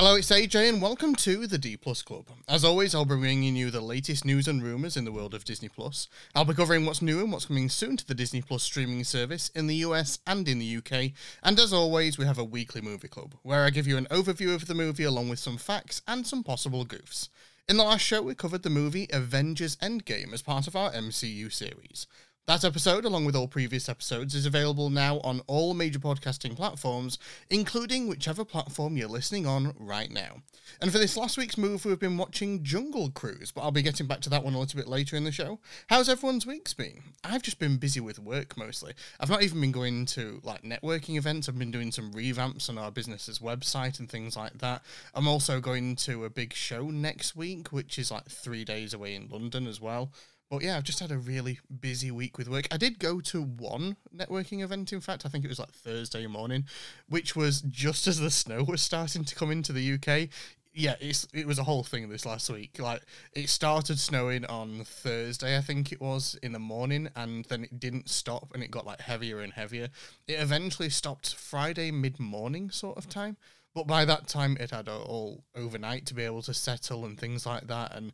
Hello, it's AJ, and welcome to the D Plus Club. As always, I'll be bringing you the latest news and rumours in the world of Disney Plus. I'll be covering what's new and what's coming soon to the Disney Plus streaming service in the US and in the UK. And as always, we have a weekly movie club, where I give you an overview of the movie along with some facts and some possible goofs. In the last show, we covered the movie Avengers Endgame as part of our MCU series. That episode, along with all previous episodes, is available now on all major podcasting platforms, including whichever platform you're listening on right now. And for this last week's move, we've been watching Jungle Cruise, but I'll be getting back to that one a little bit later in the show. How's everyone's weeks been? I've just been busy with work mostly. I've not even been going to like networking events. I've been doing some revamps on our business's website and things like that. I'm also going to a big show next week, which is like three days away in London as well. But yeah, I've just had a really busy week with work. I did go to one networking event, in fact, I think it was like Thursday morning, which was just as the snow was starting to come into the UK. Yeah, it's it was a whole thing this last week. Like it started snowing on Thursday, I think it was, in the morning, and then it didn't stop and it got like heavier and heavier. It eventually stopped Friday mid morning sort of time. But by that time, it had all overnight to be able to settle and things like that. And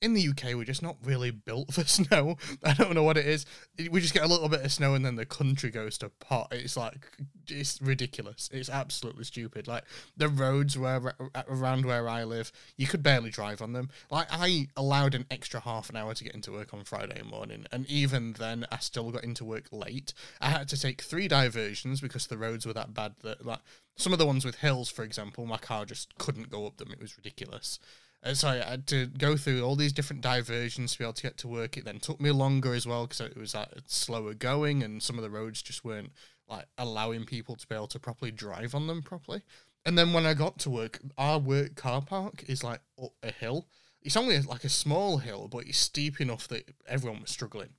in the UK, we're just not really built for snow. I don't know what it is. We just get a little bit of snow and then the country goes to pot. It's like it's ridiculous. It's absolutely stupid. Like the roads where around where I live, you could barely drive on them. Like I allowed an extra half an hour to get into work on Friday morning, and even then, I still got into work late. I had to take three diversions because the roads were that bad that like some of the ones with hills, for example, my car just couldn't go up them. It was ridiculous. Uh, so I had to go through all these different diversions to be able to get to work. It then took me longer as well because it was uh, slower going, and some of the roads just weren't like allowing people to be able to properly drive on them properly. And then when I got to work, our work car park is like up a hill. It's only like a small hill, but it's steep enough that everyone was struggling.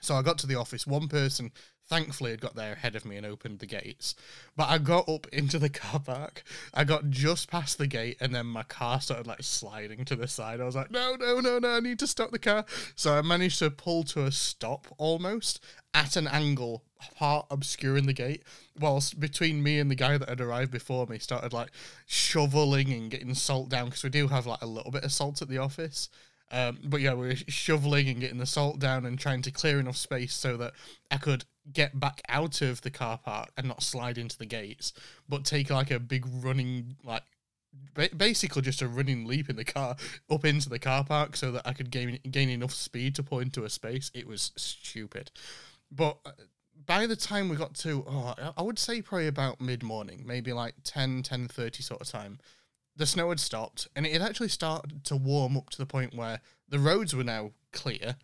So I got to the office. One person thankfully had got there ahead of me and opened the gates. But I got up into the car park. I got just past the gate and then my car started like sliding to the side. I was like, no, no, no, no, I need to stop the car. So I managed to pull to a stop almost at an angle, part obscuring the gate, whilst between me and the guy that had arrived before me started like shoveling and getting salt down because we do have like a little bit of salt at the office. Um, but yeah, we were shoveling and getting the salt down and trying to clear enough space so that I could get back out of the car park and not slide into the gates, but take like a big running, like basically just a running leap in the car up into the car park so that I could gain gain enough speed to pull into a space. It was stupid, but uh, by the time we got to, oh, I would say probably about mid morning, maybe like 10, 10 30 sort of time the snow had stopped and it had actually started to warm up to the point where the roads were now clear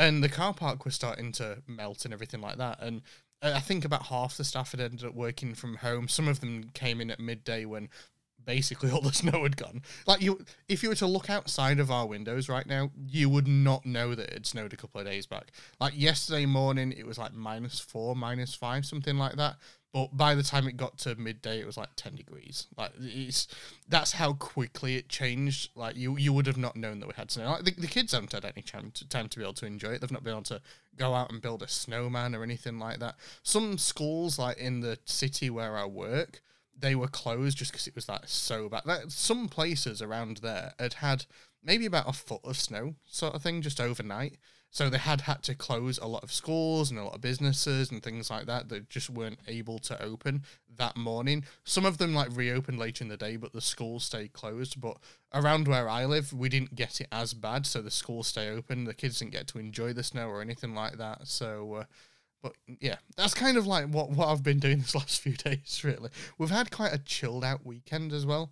and the car park was starting to melt and everything like that. And uh, I think about half the staff had ended up working from home. Some of them came in at midday when basically all the snow had gone. Like you, if you were to look outside of our windows right now, you would not know that it snowed a couple of days back. Like yesterday morning, it was like minus four, minus five, something like that. But by the time it got to midday, it was like ten degrees. Like it's that's how quickly it changed. Like you, you would have not known that we had snow. Like the, the kids haven't had any time to, time to be able to enjoy it. They've not been able to go out and build a snowman or anything like that. Some schools, like in the city where I work, they were closed just because it was that so bad. That, some places around there had had maybe about a foot of snow, sort of thing, just overnight. So they had had to close a lot of schools and a lot of businesses and things like that that just weren't able to open that morning. Some of them like reopened later in the day, but the schools stayed closed. But around where I live, we didn't get it as bad, so the schools stay open. The kids didn't get to enjoy the snow or anything like that. So. Uh, but yeah, that's kind of like what, what I've been doing this last few days, really. We've had quite a chilled out weekend as well.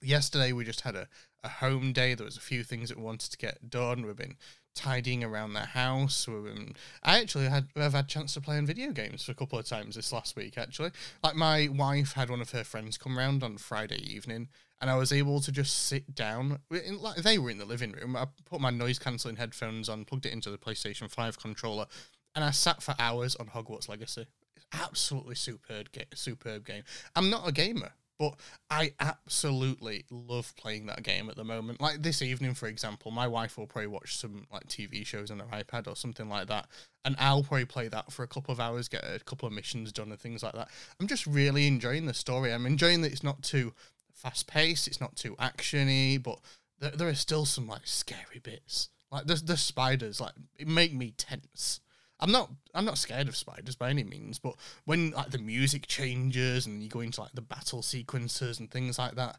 Yesterday, we just had a, a home day. There was a few things that we wanted to get done. We've been tidying around the house. Um, I actually had I've had a chance to play on video games for a couple of times this last week. Actually, like my wife had one of her friends come round on Friday evening, and I was able to just sit down. Like they were in the living room. I put my noise cancelling headphones on, plugged it into the PlayStation Five controller, and I sat for hours on Hogwarts Legacy. Absolutely superb, superb game. I'm not a gamer. But I absolutely love playing that game at the moment. Like this evening, for example, my wife will probably watch some like TV shows on her iPad or something like that, and I'll probably play that for a couple of hours, get a couple of missions done and things like that. I'm just really enjoying the story. I'm enjoying that it's not too fast paced. It's not too actiony, but there, there are still some like scary bits. Like the the spiders, like it make me tense. I'm not I'm not scared of spiders by any means, but when like the music changes and you go into like the battle sequences and things like that,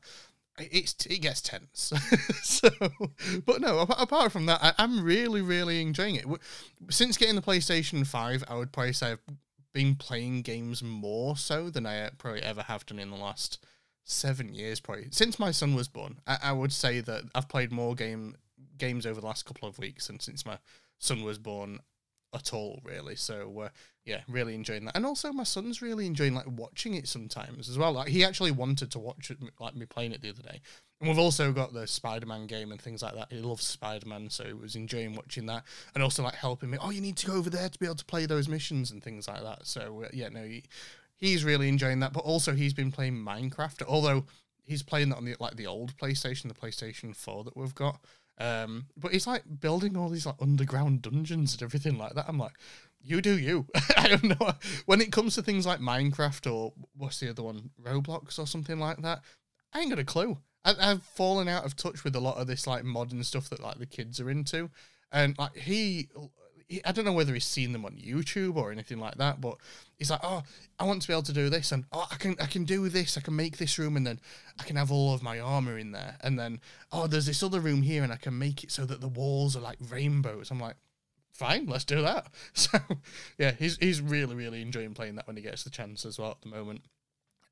it's it gets tense. so, but no, apart from that, I, am really really enjoying it. Since getting the PlayStation Five, I would probably say I've been playing games more so than I probably ever have done in the last seven years. Probably since my son was born, I, I would say that I've played more game games over the last couple of weeks and since my son was born at all really. So uh, yeah really enjoying that. And also my son's really enjoying like watching it sometimes as well. Like he actually wanted to watch it like me playing it the other day. And we've also got the spider-man game and things like that. He loves spider-man so he was enjoying watching that and also like helping me oh you need to go over there to be able to play those missions and things like that. So uh, yeah no he, he's really enjoying that. But also he's been playing minecraft although he's playing that on the like the old playstation the playstation 4 that we've got um, but he's like building all these like underground dungeons and everything like that. I'm like, you do you. I don't know. When it comes to things like Minecraft or what's the other one, Roblox or something like that, I ain't got a clue. I, I've fallen out of touch with a lot of this like modern stuff that like the kids are into, and like he I don't know whether he's seen them on YouTube or anything like that, but he's like, "Oh, I want to be able to do this, and oh, I can, I can do this. I can make this room, and then I can have all of my armor in there, and then oh, there's this other room here, and I can make it so that the walls are like rainbows." I'm like, "Fine, let's do that." So, yeah, he's he's really really enjoying playing that when he gets the chance as well at the moment.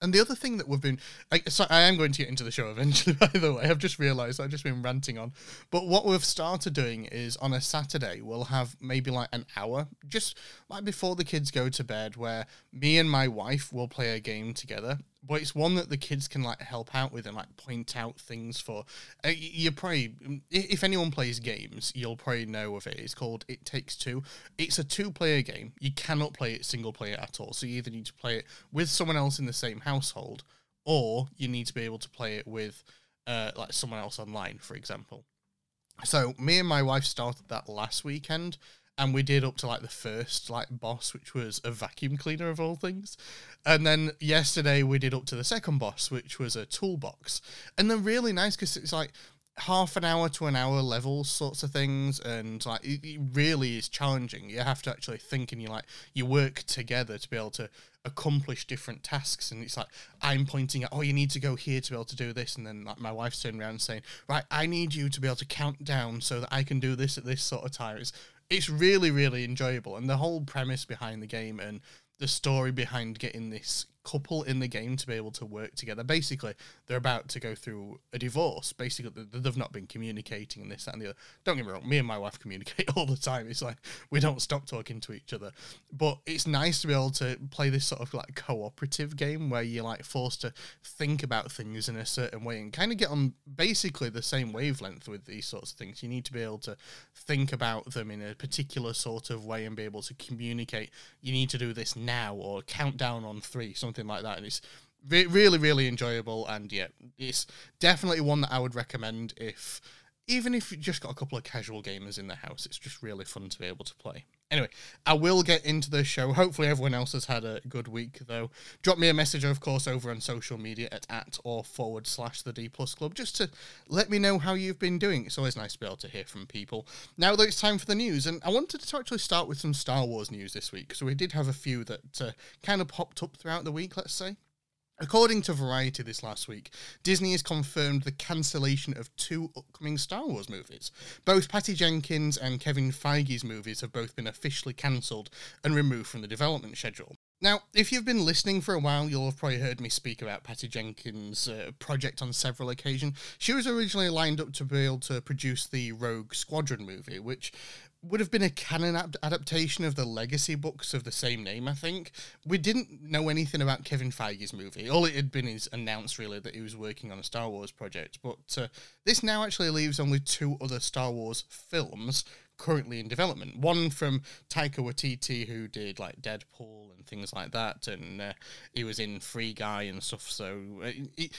And the other thing that we've been, I, so I am going to get into the show eventually. By the way, I've just realised I've just been ranting on. But what we've started doing is on a Saturday we'll have maybe like an hour, just like before the kids go to bed, where me and my wife will play a game together, but it's one that the kids can like help out with and like point out things for. Uh, you probably, if anyone plays games, you'll probably know of it. It's called It Takes Two. It's a two-player game. You cannot play it single player at all. So you either need to play it with someone else in the same household, or you need to be able to play it with uh, like someone else online, for example. So me and my wife started that last weekend and we did up to like the first like boss which was a vacuum cleaner of all things. And then yesterday we did up to the second boss which was a toolbox. And they're really nice because it's like half an hour to an hour levels sorts of things and like it, it, really is challenging. You have to actually think and you like you work together to be able to accomplish different tasks and it's like i'm pointing at oh you need to go here to be able to do this and then like my wife's turning around saying right i need you to be able to count down so that i can do this at this sort of time. It's it's really really enjoyable. And the whole premise behind the game and the story behind getting this couple in the game to be able to work together. Basically, they're about to go through a divorce. Basically, they've not been communicating and this, that, and the other. Don't get me wrong, me and my wife communicate all the time. It's like we don't stop talking to each other. But it's nice to be able to play this sort of like cooperative game where you're like forced to think about things in a certain way and kind of get on basically the same wavelength with these sorts of things. You need to be able to think about them in a particular sort of way and be able to communicate. You need to do this now or count down on three, something something like that, and it's re- really really enjoyable. And yeah, it's definitely one that I would recommend if even if you've just got a couple of casual gamers in the house, it's just really fun to be able to play. Anyway, I will get into the show. Hopefully, everyone else has had a good week, though. Drop me a message, of course, over on social media at at or forward slash the D Plus Club, just to let me know how you've been doing. It's always nice to be able to hear from people. Now, though, it's time for the news, and I wanted to actually start with some Star Wars news this week. So we did have a few that uh, kind of popped up throughout the week, let's say. According to Variety this last week, Disney has confirmed the cancellation of two upcoming Star Wars movies. Both Patty Jenkins and Kevin Feige's movies have both been officially cancelled and removed from the development schedule. Now, if you've been listening for a while, you'll have probably heard me speak about Patty Jenkins' uh, project on several occasions. She was originally lined up to be able to produce the Rogue Squadron movie, which would have been a canon ad- adaptation of the legacy books of the same name, I think. We didn't know anything about Kevin Feige's movie. All it had been is announced, really, that he was working on a Star Wars project. But uh, this now actually leaves only two other Star Wars films currently in development. One from Taika Waititi, who did like Deadpool and things like that, and uh, he was in Free Guy and stuff. So uh, it,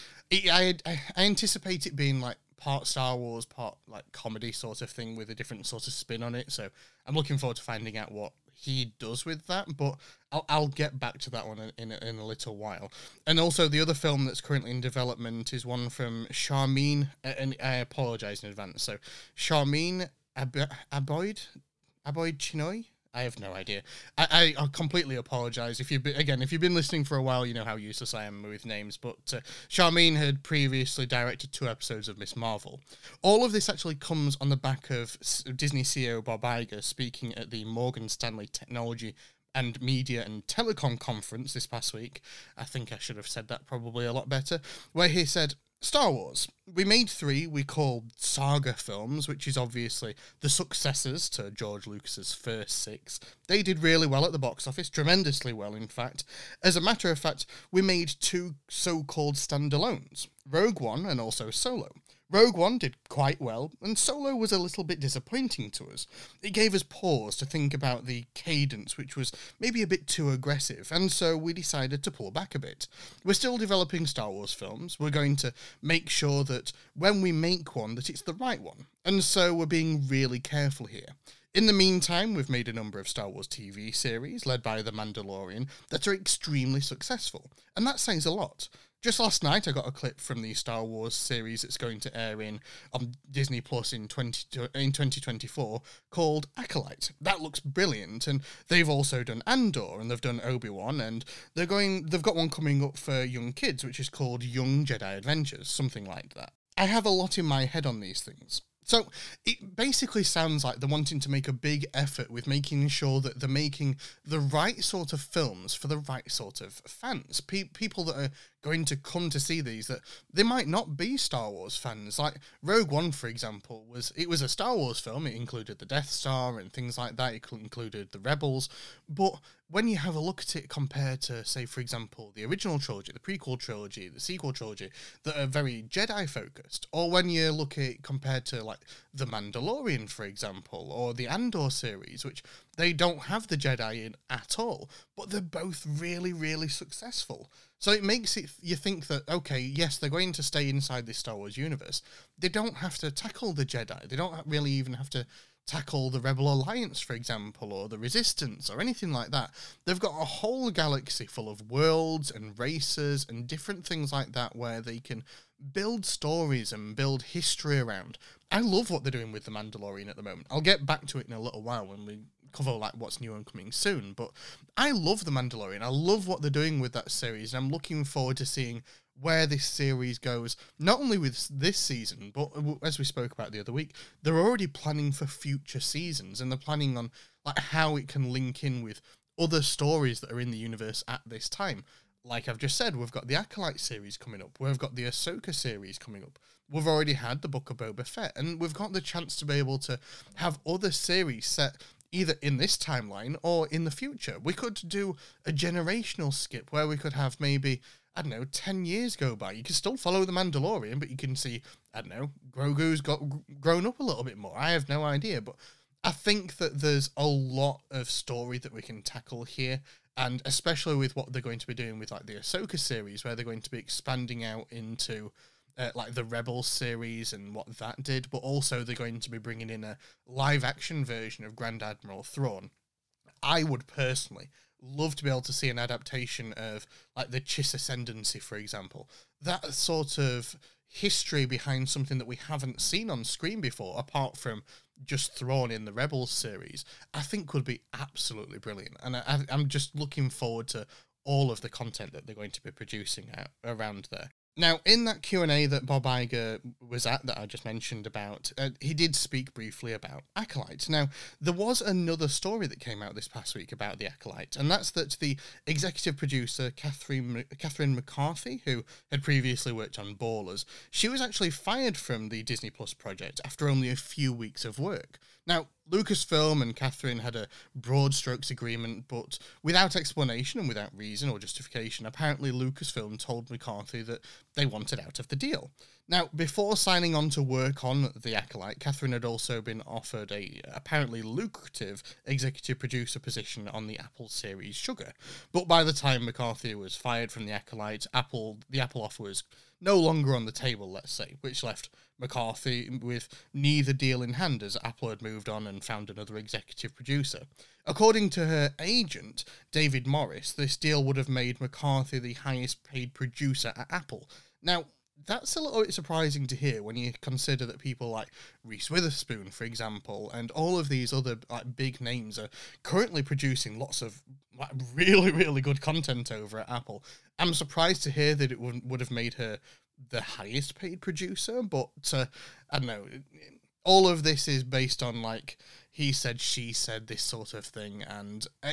I, I anticipate it being like part Star Wars, part like comedy sort of thing with a different sort of spin on it. So I'm looking forward to finding out what he does with that, but I'll, I'll get back to that one in, in, a, in a little while. And also, the other film that's currently in development is one from Sharmeen, and I apologize in advance. So, Sharmeen Ab- Aboid, Aboid Chinoy? I have no idea. I, I, completely apologize if you've been, again if you've been listening for a while, you know how useless I am with names. But uh, Sharmeen had previously directed two episodes of Miss Marvel. All of this actually comes on the back of Disney CEO Bob Iger speaking at the Morgan Stanley Technology and Media and Telecom Conference this past week. I think I should have said that probably a lot better, where he said Star Wars. We made three we called saga films, which is obviously the successors to George Lucas's first six. They did really well at the box office, tremendously well, in fact. As a matter of fact, we made two so called standalones Rogue One and also Solo. Rogue One did quite well, and Solo was a little bit disappointing to us. It gave us pause to think about the cadence, which was maybe a bit too aggressive, and so we decided to pull back a bit. We're still developing Star Wars films. We're going to make sure that when we make one, that it's the right one, and so we're being really careful here. In the meantime, we've made a number of Star Wars TV series, led by The Mandalorian, that are extremely successful, and that says a lot. Just last night, I got a clip from the Star Wars series that's going to air in on Disney Plus in twenty in twenty twenty four called Acolyte. That looks brilliant, and they've also done Andor and they've done Obi Wan, and they're going. They've got one coming up for young kids, which is called Young Jedi Adventures, something like that. I have a lot in my head on these things. So it basically sounds like they're wanting to make a big effort with making sure that they're making the right sort of films for the right sort of fans, Pe- people that are going to come to see these that they might not be Star Wars fans. Like Rogue One, for example, was it was a Star Wars film. It included the Death Star and things like that. It included the Rebels, but when you have a look at it compared to, say, for example, the original trilogy, the prequel trilogy, the sequel trilogy, that are very Jedi focused, or when you look at it compared to like the Mandalorian, for example, or the Andor series, which they don't have the Jedi in at all, but they're both really, really successful. So it makes it you think that okay, yes, they're going to stay inside this Star Wars universe. They don't have to tackle the Jedi. They don't really even have to tackle the Rebel Alliance, for example, or the Resistance, or anything like that. They've got a whole galaxy full of worlds and races and different things like that where they can build stories and build history around. I love what they're doing with the Mandalorian at the moment. I'll get back to it in a little while when we cover like what's new and coming soon. But I love the Mandalorian. I love what they're doing with that series, and I'm looking forward to seeing where this series goes. Not only with this season, but uh, as we spoke about the other week, they're already planning for future seasons, and they're planning on like how it can link in with other stories that are in the universe at this time. Like I've just said, we've got the Acolyte series coming up. We've got the Ahsoka series coming up. We've already had the Book of Boba Fett, and we've got the chance to be able to have other series set either in this timeline or in the future. We could do a generational skip where we could have maybe, I don't know, 10 years go by. You can still follow the Mandalorian, but you can see, I don't know, Grogu's got grown up a little bit more. I have no idea, but I think that there's a lot of story that we can tackle here. And especially with what they're going to be doing with like the Ahsoka series, where they're going to be expanding out into uh, like the Rebels series and what that did, but also they're going to be bringing in a live action version of Grand Admiral Thrawn. I would personally love to be able to see an adaptation of like the Chiss Ascendancy, for example. That sort of history behind something that we haven't seen on screen before, apart from just Thrawn in the Rebels series, I think would be absolutely brilliant. And I, am just looking forward to all of the content that they're going to be producing out around there. Now, in that Q and A that Bob Iger was at, that I just mentioned about, uh, he did speak briefly about Acolyte. Now, there was another story that came out this past week about the Acolyte, and that's that the executive producer Catherine Catherine McCarthy, who had previously worked on Ballers, she was actually fired from the Disney Plus project after only a few weeks of work. Now, Lucasfilm and Catherine had a broad strokes agreement, but without explanation and without reason or justification, apparently Lucasfilm told McCarthy that they wanted out of the deal. Now, before signing on to work on The Acolyte, Catherine had also been offered a apparently lucrative executive producer position on the Apple series Sugar. But by the time McCarthy was fired from The Acolyte, Apple the Apple offer was no longer on the table, let's say, which left McCarthy with neither deal in hand as Apple had moved on and found another executive producer. According to her agent, David Morris, this deal would have made McCarthy the highest paid producer at Apple. Now, that's a little bit surprising to hear when you consider that people like Reese Witherspoon, for example, and all of these other like big names are currently producing lots of like really really good content over at Apple. I'm surprised to hear that it would would have made her the highest paid producer, but uh, I don't know. All of this is based on like he said, she said, this sort of thing, and. Uh,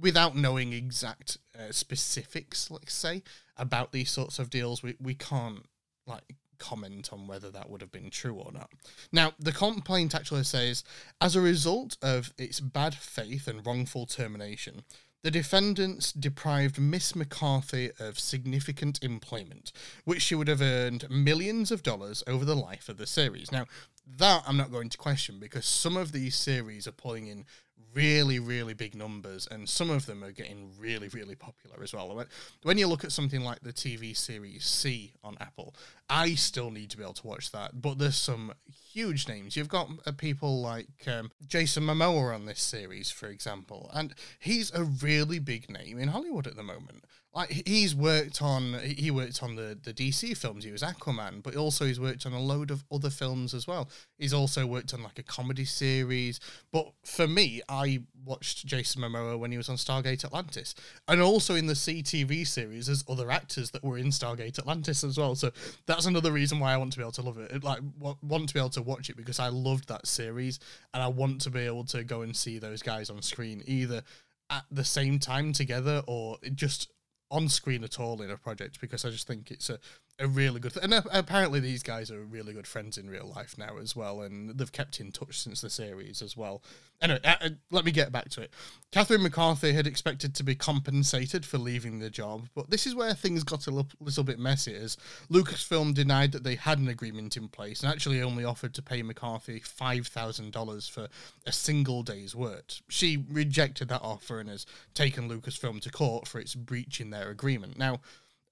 without knowing exact uh, specifics, let's say, about these sorts of deals, we, we can't like comment on whether that would have been true or not. Now, the complaint actually says, as a result of its bad faith and wrongful termination, the defendants deprived Miss McCarthy of significant employment, which she would have earned millions of dollars over the life of the series. Now, that I'm not going to question because some of these series are pulling in really, really big numbers, and some of them are getting really, really popular as well. When you look at something like the TV series See on Apple, I still need to be able to watch that, but there's some huge names. You've got uh, people like um, Jason Momoa on this series, for example, and he's a really big name in Hollywood at the moment like he's worked on he worked on the the DC films. He was Aquaman, but also he's worked on a load of other films as well. He's also worked on like a comedy series. But for me, I watched Jason Momoa when he was on Stargate Atlantis, and also in the See TV series, there's other actors that were in Stargate Atlantis as well. So that's another reason why I want to be able to love it. Like want to be able to watch it because I loved that series, and I want to be able to go and see those guys on screen either at the same time together or just on screen at all in a project because I just think it's a, a really good. And apparently, these guys are really good friends in real life now as well, and they've kept in touch since the series as well. Anyway, uh, uh, let me get back to it. Catherine McCarthy had expected to be compensated for leaving the job, but this is where things got a little, little bit messy. As Lucasfilm denied that they had an agreement in place and actually only offered to pay McCarthy five thousand dollars for a single day's work. She rejected that offer and has taken Lucasfilm to court for its breach in their agreement. Now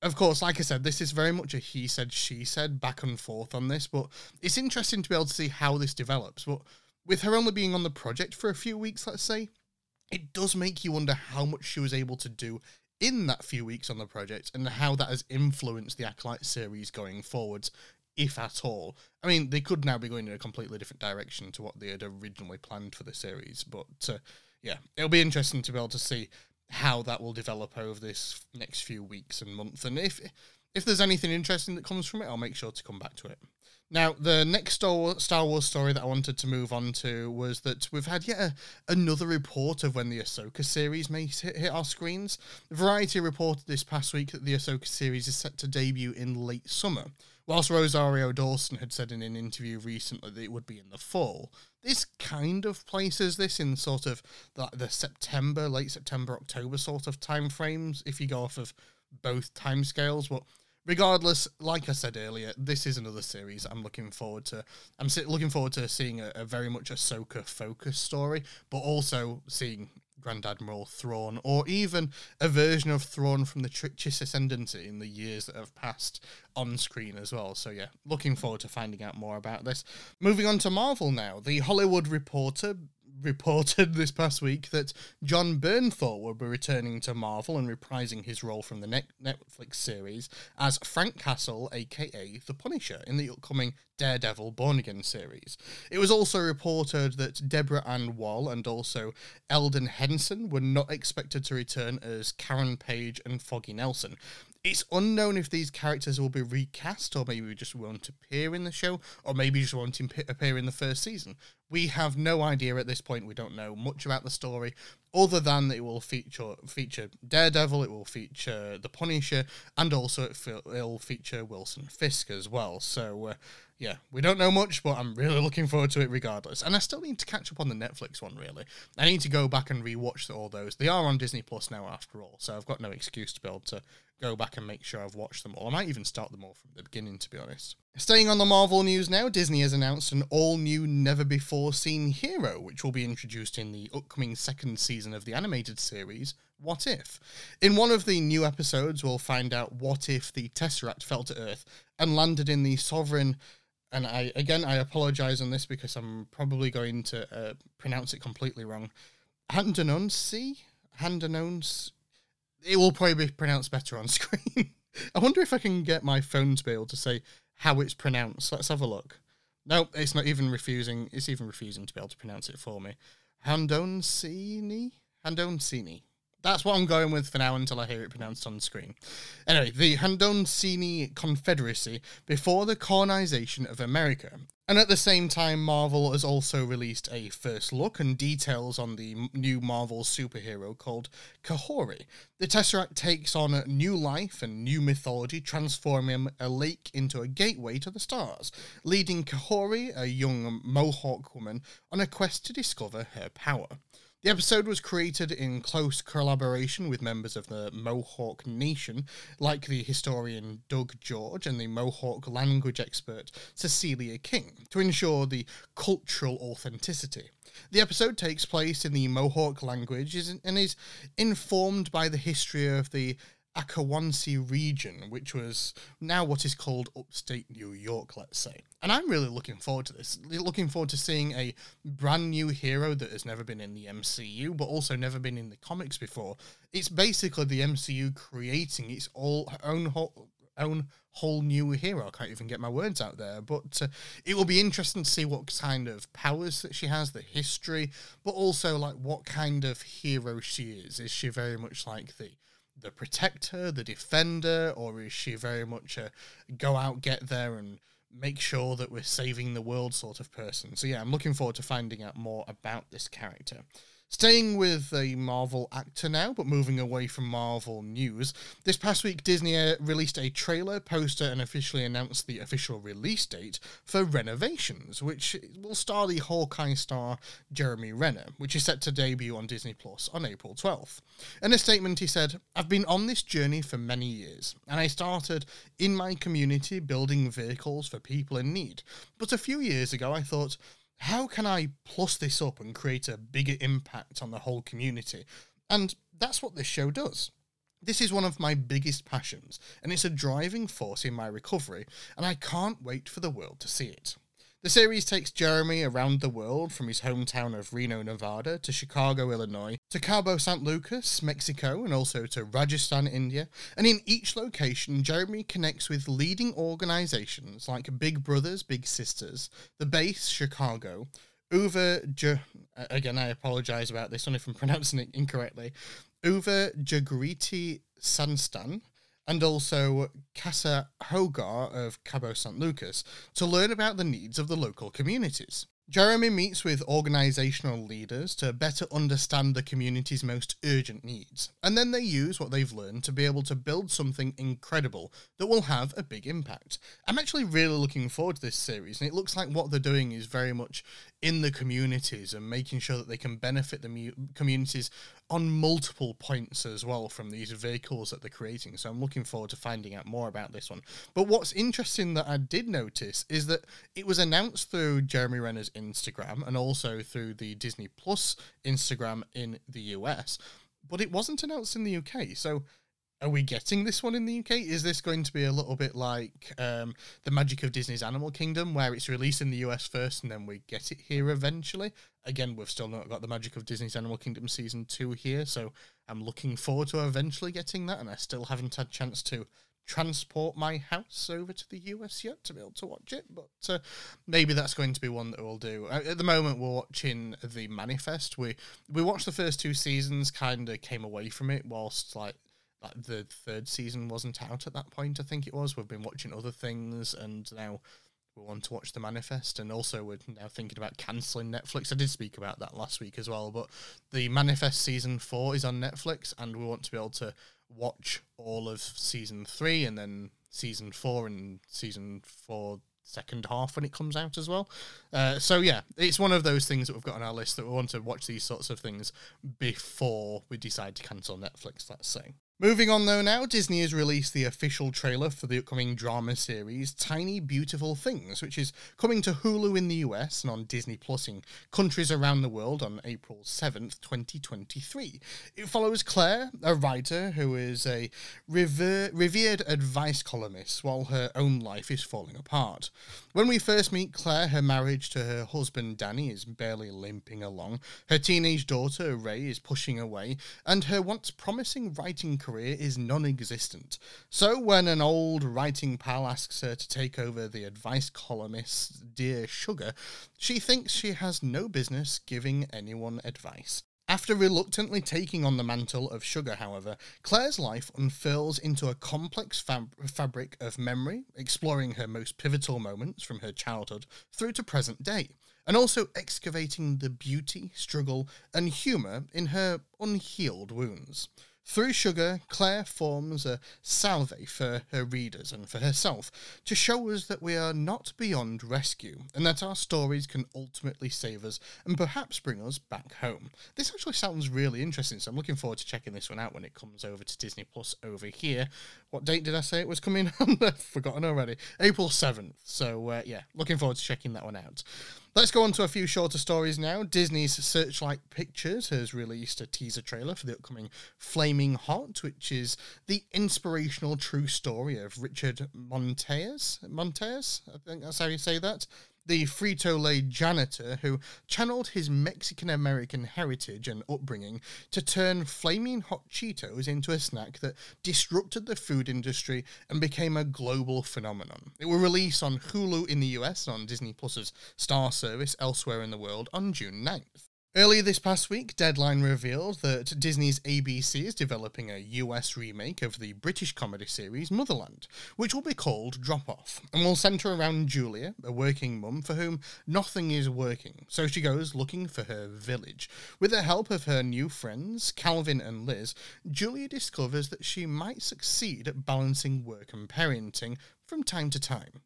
of course, like I said, this is very much a he said, she said back and forth on this, but it's interesting to be able to see how this develops. But with her only being on the project for a few weeks, let's say, it does make you wonder how much she was able to do in that few weeks on the project and how that has influenced the Acolyte series going forwards, if at all. I mean, they could now be going in a completely different direction to what they had originally planned for the series, but uh, yeah, it'll be interesting to be able to see how that will develop over this next few weeks and months. And if if there's anything interesting that comes from it, I'll make sure to come back to it. Now, the next Star Wars story that I wanted to move on to was that we've had yet a, another report of when the Ahsoka series may hit, hit our screens. Variety reported this past week that the Ahsoka series is set to debut in late summer, whilst Rosario Dawson had said in an interview recently that it would be in the fall. This kind of places this in sort of the, the September, late September, October sort of time frames, if you go off of both timescales. But regardless, like I said earlier, this is another series I'm looking forward to. I'm looking forward to seeing a, a very much Ahsoka focused story, but also seeing Grand Admiral Thrawn, or even a version of Thrawn from the Trichis Ascendancy in the years that have passed on screen as well. So, yeah, looking forward to finding out more about this. Moving on to Marvel now. The Hollywood Reporter reported this past week that Jon Bernthal will be returning to Marvel and reprising his role from the Netflix series as Frank Castle, aka The Punisher, in the upcoming Daredevil Born Again series. It was also reported that Deborah Ann Woll and also Elden Henson were not expected to return as Karen Page and Foggy Nelson. It's unknown if these characters will be recast or maybe we just won't appear in the show or maybe just won't imp- appear in the first season. We have no idea at this point. We don't know much about the story other than that it will feature feature Daredevil, it will feature the Punisher, and also it will feature Wilson Fisk as well. So uh, yeah, we don't know much, but I'm really looking forward to it regardless. And I still need to catch up on the Netflix one, really. I need to go back and rewatch all those. They are on Disney Plus now, after all, so I've got no excuse to be able to go back and make sure I've watched them all. I might even start them all from the beginning, to be honest. Staying on the Marvel news now, Disney has announced an all new, never before seen hero, which will be introduced in the upcoming second season of the animated series, What If? In one of the new episodes, we'll find out what if the Tesseract fell to Earth and landed in the sovereign. And I again, I apologize on this because I'm probably going to uh, pronounce it completely wrong. Handononsi? Handonons? It will probably be pronounced better on screen. I wonder if I can get my phone to be able to say how it's pronounced. Let's have a look. No, it's not even refusing. It's even refusing to be able to pronounce it for me. Handoncini? Handoncini. That's what I'm going with for now until I hear it pronounced on screen. Anyway, the Haudenosaunee Confederacy before the colonization of America. And at the same time, Marvel has also released a first look and details on the new Marvel superhero called Kahori. The Tesseract takes on a new life and new mythology, transforming a lake into a gateway to the stars, leading Kahori, a young Mohawk woman, on a quest to discover her power. The episode was created in close collaboration with members of the Mohawk Nation, like the historian Doug George and the Mohawk language expert Cecilia King, to ensure the cultural authenticity. The episode takes place in the Mohawk language and is informed by the history of the Akawansi region, which was now what is called upstate New York, let's say. And I'm really looking forward to this. Looking forward to seeing a brand new hero that has never been in the MCU, but also never been in the comics before. It's basically the MCU creating its all own whole, own whole new hero. I can't even get my words out there, but uh, it will be interesting to see what kind of powers that she has, the history, but also like what kind of hero she is. Is she very much like the the protector, the defender, or is she very much a go out, get there, and make sure that we're saving the world sort of person? So, yeah, I'm looking forward to finding out more about this character. Staying with a Marvel actor now, but moving away from Marvel news, this past week Disney uh, released a trailer, poster, and officially announced the official release date for Renovations, which will star the Hawkeye star Jeremy Renner, which is set to debut on Disney Plus on April 12th. In a statement, he said, I've been on this journey for many years, and I started in my community building vehicles for people in need. But a few years ago, I thought, how can I plus this up and create a bigger impact on the whole community? And that's what this show does. This is one of my biggest passions, and it's a driving force in my recovery, and I can't wait for the world to see it. The series takes Jeremy around the world from his hometown of Reno, Nevada, to Chicago, Illinois, to Cabo San Lucas, Mexico, and also to Rajasthan, India. And in each location, Jeremy connects with leading organizations like Big Brothers, Big Sisters, the base, Chicago, Uva, J- uh, again, I apologize about this one if I'm pronouncing it incorrectly, Uva Jagriti Sanstan, and also Casa Hogar of Cabo San Lucas to learn about the needs of the local communities. Jeremy meets with organizational leaders to better understand the community's most urgent needs, and then they use what they've learned to be able to build something incredible that will have a big impact. I'm actually really looking forward to this series, and it looks like what they're doing is very much in the communities and making sure that they can benefit the mu- communities on multiple points as well from these vehicles that they're creating. So I'm looking forward to finding out more about this one. But what's interesting that I did notice is that it was announced through Jeremy Renner's Instagram and also through the Disney Plus Instagram in the US, but it wasn't announced in the UK. So are we getting this one in the UK? Is this going to be a little bit like um, the magic of Disney's Animal Kingdom, where it's released in the US first and then we get it here eventually? Again, we've still not got the magic of Disney's Animal Kingdom season two here, so I'm looking forward to eventually getting that, and I still haven't had a chance to transport my house over to the US yet to be able to watch it, but uh, maybe that's going to be one that we'll do. At the moment, we're watching the Manifest. We we watched the first two seasons, kind of came away from it whilst like like the third season wasn't out at that point. I think it was. We've been watching other things, and now we want to watch the manifest. And also, we're now thinking about canceling Netflix. I did speak about that last week as well. But the manifest season four is on Netflix, and we want to be able to watch all of season three, and then season four, and season four second half when it comes out as well. Uh, so yeah, it's one of those things that we've got on our list that we want to watch these sorts of things before we decide to cancel Netflix. Let's say. Moving on though now, Disney has released the official trailer for the upcoming drama series Tiny Beautiful Things, which is coming to Hulu in the US and on Disney Plus in countries around the world on April 7th, 2023. It follows Claire, a writer who is a rever- revered advice columnist while her own life is falling apart. When we first meet Claire, her marriage to her husband Danny is barely limping along, her teenage daughter Ray is pushing away, and her once promising writing career is non existent. So, when an old writing pal asks her to take over the advice columnist's Dear Sugar, she thinks she has no business giving anyone advice. After reluctantly taking on the mantle of sugar, however, Claire's life unfurls into a complex fab- fabric of memory, exploring her most pivotal moments from her childhood through to present day, and also excavating the beauty, struggle, and humour in her unhealed wounds. Through Sugar, Claire forms a salve for her readers and for herself to show us that we are not beyond rescue and that our stories can ultimately save us and perhaps bring us back home. This actually sounds really interesting, so I'm looking forward to checking this one out when it comes over to Disney Plus over here. What date did I say it was coming on? I've forgotten already. April 7th. So, uh, yeah, looking forward to checking that one out. Let's go on to a few shorter stories now. Disney's Searchlight Pictures has released a teaser trailer for the upcoming Flaming Hot, which is the inspirational true story of Richard Montes. Montes, I think that's how you say that the Frito Lay janitor who channeled his Mexican American heritage and upbringing to turn flaming hot Cheetos into a snack that disrupted the food industry and became a global phenomenon. It will release on Hulu in the US and on Disney Plus's Star service elsewhere in the world on June 9th. Earlier this past week, Deadline revealed that Disney's ABC is developing a US remake of the British comedy series Motherland, which will be called Drop Off, and will centre around Julia, a working mum for whom nothing is working, so she goes looking for her village. With the help of her new friends, Calvin and Liz, Julia discovers that she might succeed at balancing work and parenting from time to time.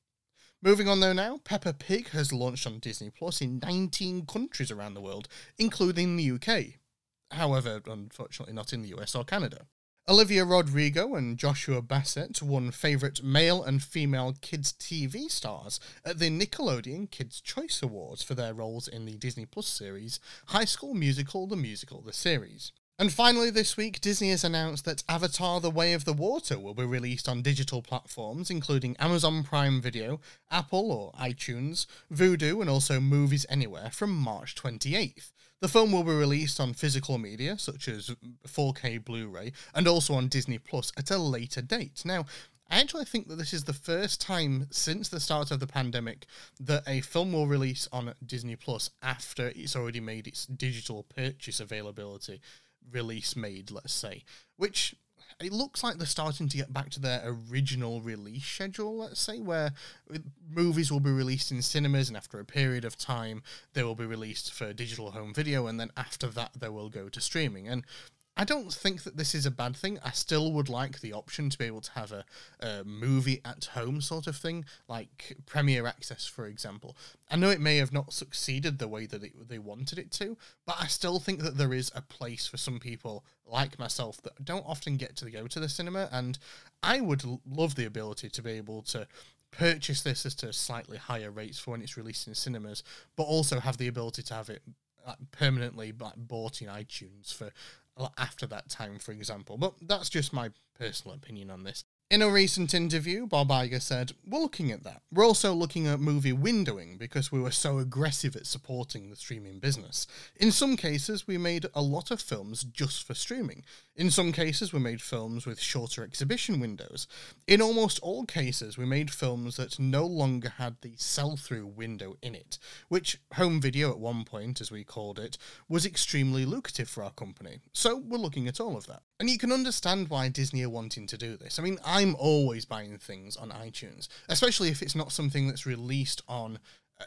Moving on though now, Peppa Pig has launched on Disney Plus in 19 countries around the world, including the UK. However, unfortunately not in the US or Canada. Olivia Rodrigo and Joshua Bassett won favourite male and female kids TV stars at the Nickelodeon Kids' Choice Awards for their roles in the Disney Plus series High School Musical the Musical the Series. And finally, this week, Disney has announced that Avatar The Way of the Water will be released on digital platforms, including Amazon Prime Video, Apple or iTunes, Vudu, and also Movies Anywhere from March 28th. The film will be released on physical media, such as 4K Blu ray, and also on Disney Plus at a later date. Now, I actually think that this is the first time since the start of the pandemic that a film will release on Disney Plus after it's already made its digital purchase availability release made, let's say, which it looks like they're starting to get back to their original release schedule, let's say, where movies will be released in cinemas and after a period of time they will be released for digital home video and then after that they will go to streaming. And I don't think that this is a bad thing. I still would like the option to be able to have a, a, movie at home sort of thing, like Premiere Access, for example. I know it may have not succeeded the way that it, they wanted it to, but I still think that there is a place for some people like myself that don't often get to go to the cinema, and I would love the ability to be able to purchase this at slightly higher rates for when it's released in cinemas, but also have the ability to have it permanently bought in iTunes for after that time, for example. But that's just my personal opinion on this. In a recent interview, Bob Iger said, We're looking at that. We're also looking at movie windowing because we were so aggressive at supporting the streaming business. In some cases, we made a lot of films just for streaming. In some cases, we made films with shorter exhibition windows. In almost all cases, we made films that no longer had the sell through window in it, which home video at one point, as we called it, was extremely lucrative for our company. So we're looking at all of that. And you can understand why Disney are wanting to do this. I mean, I'm always buying things on iTunes, especially if it's not something that's released on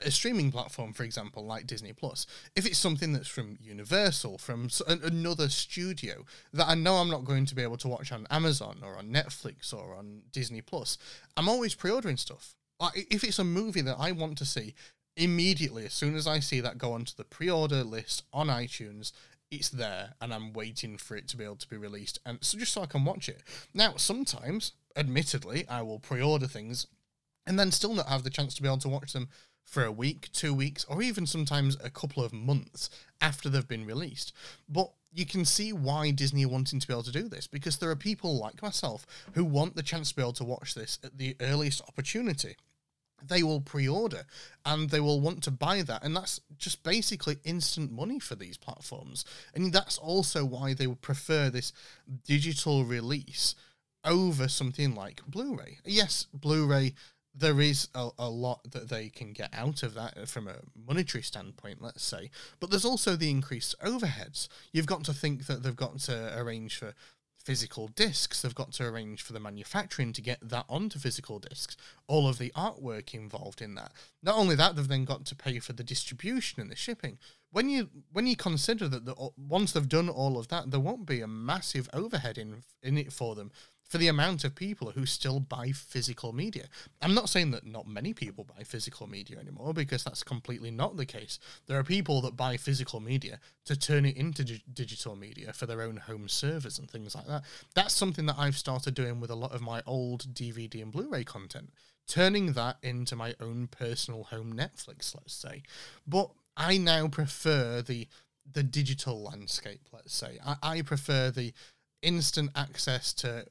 a streaming platform, for example, like Disney Plus. If it's something that's from Universal, from another studio that I know I'm not going to be able to watch on Amazon or on Netflix or on Disney Plus, I'm always pre-ordering stuff. If it's a movie that I want to see, immediately as soon as I see that go onto the pre-order list on iTunes, it's there and I'm waiting for it to be able to be released and so just so I can watch it. Now, sometimes, admittedly, I will pre-order things and then still not have the chance to be able to watch them for a week, two weeks, or even sometimes a couple of months after they've been released. But you can see why Disney are wanting to be able to do this because there are people like myself who want the chance to be able to watch this at the earliest opportunity they will pre-order and they will want to buy that. And that's just basically instant money for these platforms. And that's also why they would prefer this digital release over something like blu-ray. Yes blu-ray there is a, a lot that they can get out of that from a monetary standpoint let's say. But there's also the increased overheads. You've got to think that they've got to arrange for physical discs. They've got to arrange for the manufacturing to get that onto physical discs. All of the artwork involved in that. Not only that, they've then got to pay for the distribution and the shipping. When you when you consider that the, once they've done all of that, there won't be a massive overhead in in it for them for the amount of people who still buy physical media. I'm not saying that not many people buy physical media anymore because that's completely not the case. There are people that buy physical media to turn it into digital media for their own home servers and things like that. That's something that I've started doing with a lot of my old DVD and Blu ray content, turning that into my own personal home Netflix, let's say. But I now prefer the the digital landscape, let's say. I, I prefer the instant access to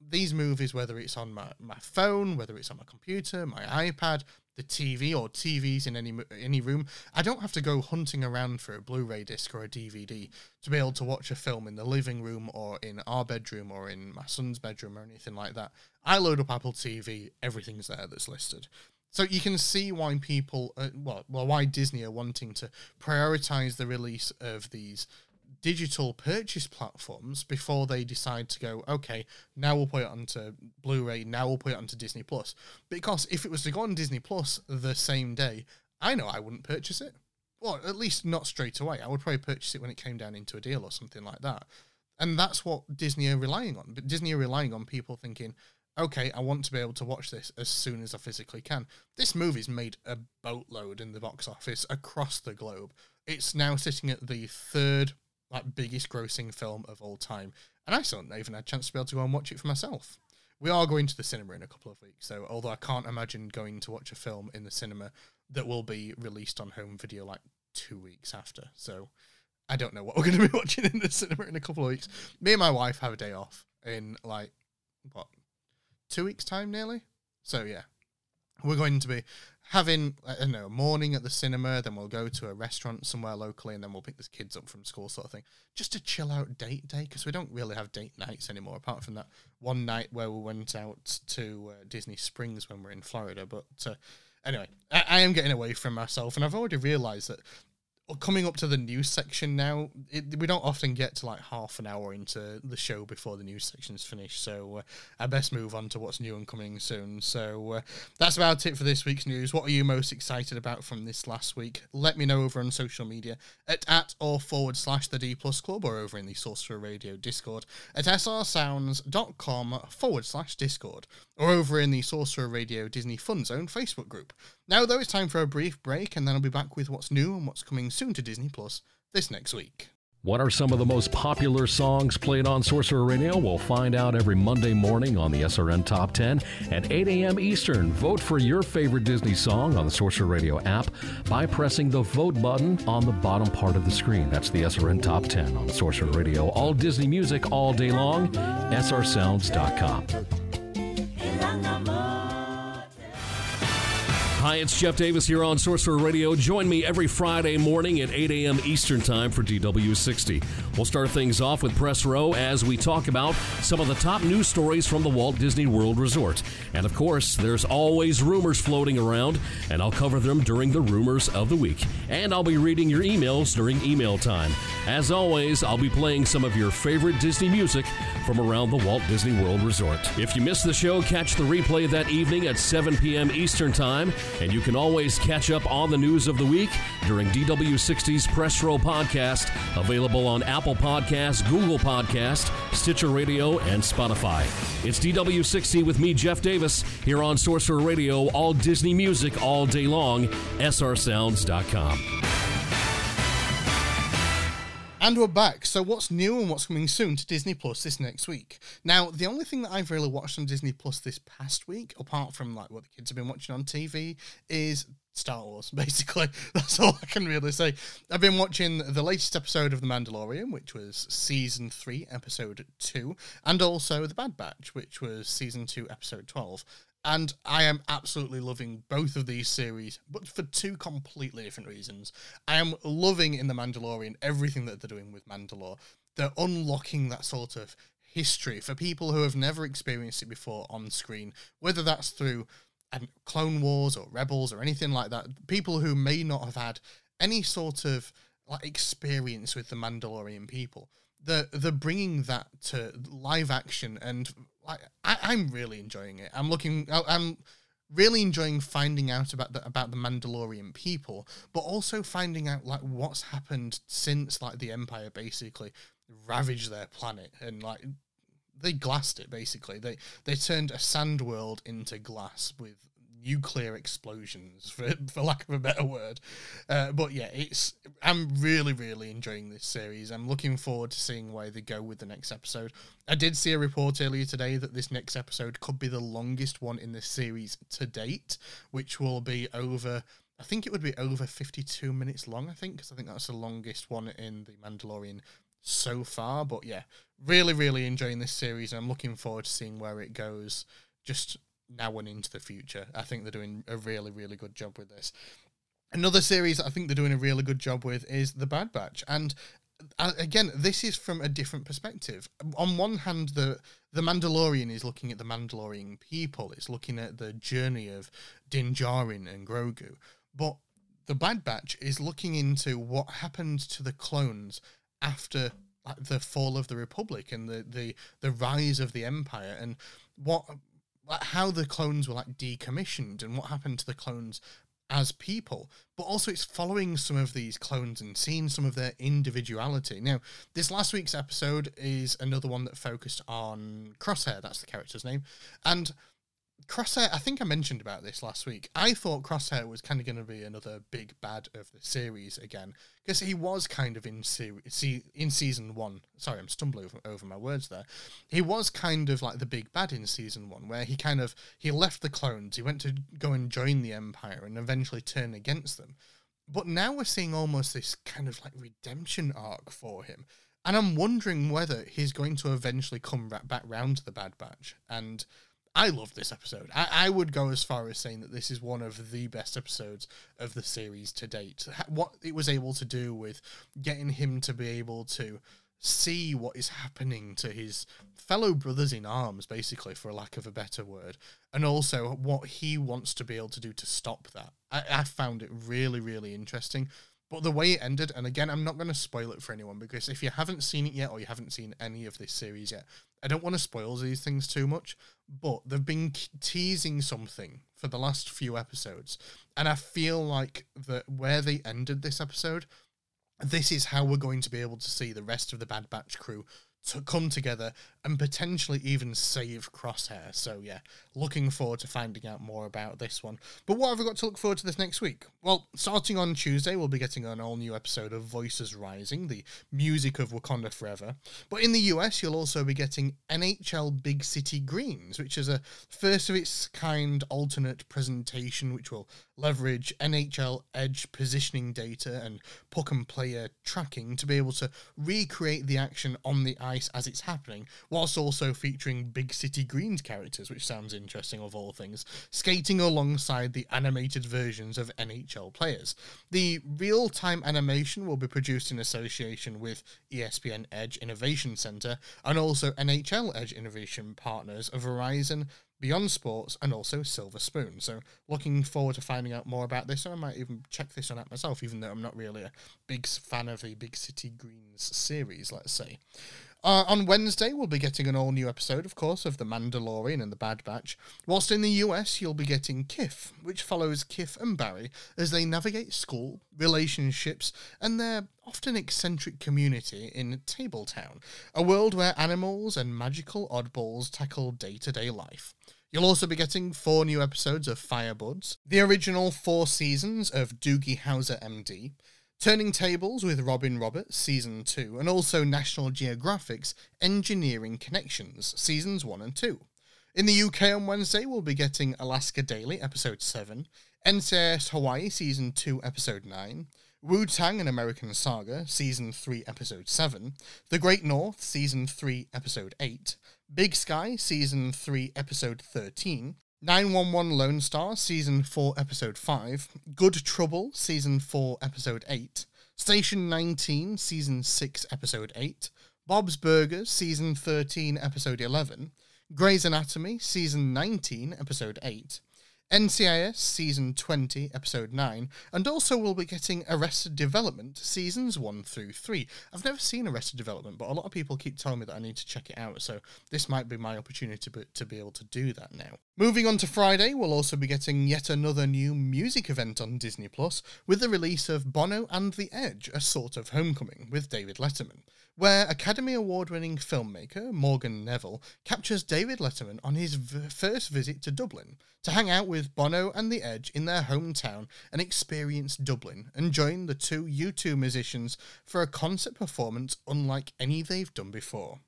these movies, whether it's on my, my phone, whether it's on my computer, my iPad, the TV, or TVs in any any room, I don't have to go hunting around for a Blu-ray disc or a DVD to be able to watch a film in the living room or in our bedroom or in my son's bedroom or anything like that. I load up Apple TV, everything's there that's listed. So you can see why people, uh, well, well, why Disney are wanting to prioritize the release of these digital purchase platforms before they decide to go, okay, now we'll put it onto Blu ray, now we'll put it onto Disney Plus. Because if it was to go on Disney Plus the same day, I know I wouldn't purchase it. Well, at least not straight away. I would probably purchase it when it came down into a deal or something like that. And that's what Disney are relying on. But Disney are relying on people thinking, okay, I want to be able to watch this as soon as I physically can. This movie's made a boatload in the box office across the globe. It's now sitting at the third like biggest grossing film of all time, and I still haven't even had a chance to be able to go and watch it for myself. We are going to the cinema in a couple of weeks, so although I can't imagine going to watch a film in the cinema that will be released on home video like two weeks after. So I don't know what we're going to be watching in the cinema in a couple of weeks. Me and my wife have a day off in like what two weeks time nearly. So yeah, we're going to be having I don't know a morning at the cinema, then we'll go to a restaurant somewhere locally, and then we'll pick the kids up from school, sort of thing. Just a chill out date day because we don't really have date nights anymore, apart from that one night where we went out to uh, Disney Springs when we we're in Florida. But uh, anyway, I, I am getting away from myself, and I've already realised that coming up to the news section now, it, we don't often get to like half an hour into the show before the news section's finished. So uh, I best move on to what's new and coming soon. So uh, that's about it for this week's news. What are you most excited about from this last week? Let me know over on social media at at or forward slash the D plus club or over in the Sorcerer Radio Discord at srsounds.com forward slash Discord or over in the Sorcerer Radio Disney Fun Zone Facebook group. Now, though, it's time for a brief break, and then I'll be back with what's new and what's coming soon to Disney Plus this next week. What are some of the most popular songs played on Sorcerer Radio? We'll find out every Monday morning on the SRN Top 10 at 8 a.m. Eastern. Vote for your favorite Disney song on the Sorcerer Radio app by pressing the vote button on the bottom part of the screen. That's the SRN Top 10 on Sorcerer Radio. All Disney music all day long. srsounds.com. Hi, it's Jeff Davis here on Sorcerer Radio. Join me every Friday morning at 8 a.m. Eastern Time for DW60. We'll start things off with Press Row as we talk about some of the top news stories from the Walt Disney World Resort. And of course, there's always rumors floating around, and I'll cover them during the Rumors of the Week. And I'll be reading your emails during email time. As always, I'll be playing some of your favorite Disney music from around the Walt Disney World Resort. If you missed the show, catch the replay that evening at 7 p.m. Eastern Time. And you can always catch up on the news of the week during DW60's Press Row podcast, available on Apple Podcasts, Google Podcast, Stitcher Radio, and Spotify. It's DW60 with me, Jeff Davis, here on Sorcerer Radio, all Disney music all day long, srsounds.com. And we're back. So, what's new and what's coming soon to Disney Plus this next week? Now, the only thing that I've really watched on Disney Plus this past week, apart from like what the kids have been watching on TV, is Star Wars. Basically, that's all I can really say. I've been watching the latest episode of The Mandalorian, which was season three, episode two, and also The Bad Batch, which was season two, episode twelve. And I am absolutely loving both of these series, but for two completely different reasons. I am loving in The Mandalorian everything that they're doing with Mandalore. They're unlocking that sort of history for people who have never experienced it before on screen, whether that's through um, Clone Wars or Rebels or anything like that. People who may not have had any sort of like experience with the Mandalorian people. They're, they're bringing that to live action and like I, I'm really enjoying it. I'm looking. I'm really enjoying finding out about the about the Mandalorian people, but also finding out like what's happened since like the Empire basically ravaged their planet and like they glassed it basically. They they turned a sand world into glass with nuclear explosions, for for lack of a better word. Uh, but yeah, it's I'm really really enjoying this series. I'm looking forward to seeing where they go with the next episode. I did see a report earlier today that this next episode could be the longest one in the series to date, which will be over. I think it would be over 52 minutes long. I think because I think that's the longest one in the Mandalorian so far. But yeah, really, really enjoying this series, I'm looking forward to seeing where it goes. Just now and into the future. I think they're doing a really, really good job with this. Another series I think they're doing a really good job with is The Bad Batch, and uh, again, this is from a different perspective. On one hand, the the Mandalorian is looking at the Mandalorian people. It's looking at the journey of Din Djarin and Grogu, but the Bad Batch is looking into what happened to the clones after the fall of the Republic and the the the rise of the Empire and what like how the clones were like decommissioned and what happened to the clones as people, but also it's following some of these clones and seeing some of their individuality. Now, this last week's episode is another one that focused on Crosshair, that's the character's name, and Crosshair, I think I mentioned about this last week. I thought Crosshair was kind of going to be another big bad of the series again because he was kind of in se- in season one. Sorry, I'm stumbling over, over my words there. He was kind of like the big bad in season one, where he kind of he left the clones, he went to go and join the Empire, and eventually turn against them. But now we're seeing almost this kind of like redemption arc for him. And I'm wondering whether he's going to eventually come back round to the Bad Batch and I love this episode. I, I would go as far as saying that this is one of the best episodes of the series to date. What it was able to do with getting him to be able to see what is happening to his fellow brothers in arms, basically, for lack of a better word, and also what he wants to be able to do to stop that. I, I found it really, really interesting. But the way it ended, and again, I'm not going to spoil it for anyone because if you haven't seen it yet or you haven't seen any of this series yet, I don't want to spoil these things too much. But they've been teasing something for the last few episodes, and I feel like that where they ended this episode, this is how we're going to be able to see the rest of the Bad Batch crew to come together and potentially even save Crosshair. So yeah, looking forward to finding out more about this one. But what have we got to look forward to this next week? Well, starting on Tuesday, we'll be getting an all new episode of Voices Rising, the music of Wakanda Forever. But in the US, you'll also be getting NHL Big City Greens, which is a first of its kind alternate presentation which will leverage NHL Edge positioning data and puck and player tracking to be able to recreate the action on the as it's happening, whilst also featuring Big City Greens characters, which sounds interesting of all things, skating alongside the animated versions of NHL players. The real time animation will be produced in association with ESPN Edge Innovation Center and also NHL Edge Innovation partners of Verizon, Beyond Sports, and also Silver Spoon. So, looking forward to finding out more about this, and I might even check this one out myself, even though I'm not really a big fan of the Big City Greens series, let's say. Uh, on Wednesday, we'll be getting an all new episode, of course, of The Mandalorian and The Bad Batch. Whilst in the US, you'll be getting Kiff, which follows Kiff and Barry as they navigate school, relationships, and their often eccentric community in Tabletown, a world where animals and magical oddballs tackle day to day life. You'll also be getting four new episodes of Firebuds, the original four seasons of Doogie Howser MD, Turning Tables with Robin Roberts, Season 2, and also National Geographic's Engineering Connections, Seasons 1 and 2. In the UK on Wednesday, we'll be getting Alaska Daily, Episode 7, NCIS Hawaii, Season 2, Episode 9, Wu Tang, an American Saga, Season 3, Episode 7, The Great North, Season 3, Episode 8, Big Sky, Season 3, Episode 13, 911 Lone Star, Season 4, Episode 5, Good Trouble, Season 4, Episode 8, Station 19, Season 6, Episode 8, Bob's Burgers, Season 13, Episode 11, Grey's Anatomy, Season 19, Episode 8, NCIS Season 20, Episode 9, and also we'll be getting Arrested Development Seasons 1 through 3. I've never seen Arrested Development, but a lot of people keep telling me that I need to check it out, so this might be my opportunity to be, able to do that now. Moving on to Friday, we'll also be getting yet another new music event on Disney Plus with the release of Bono and the Edge, a sort of homecoming with David Letterman where Academy Award winning filmmaker Morgan Neville captures David Letterman on his v- first visit to Dublin to hang out with Bono and The Edge in their hometown and experience Dublin and join the two U2 musicians for a concert performance unlike any they've done before.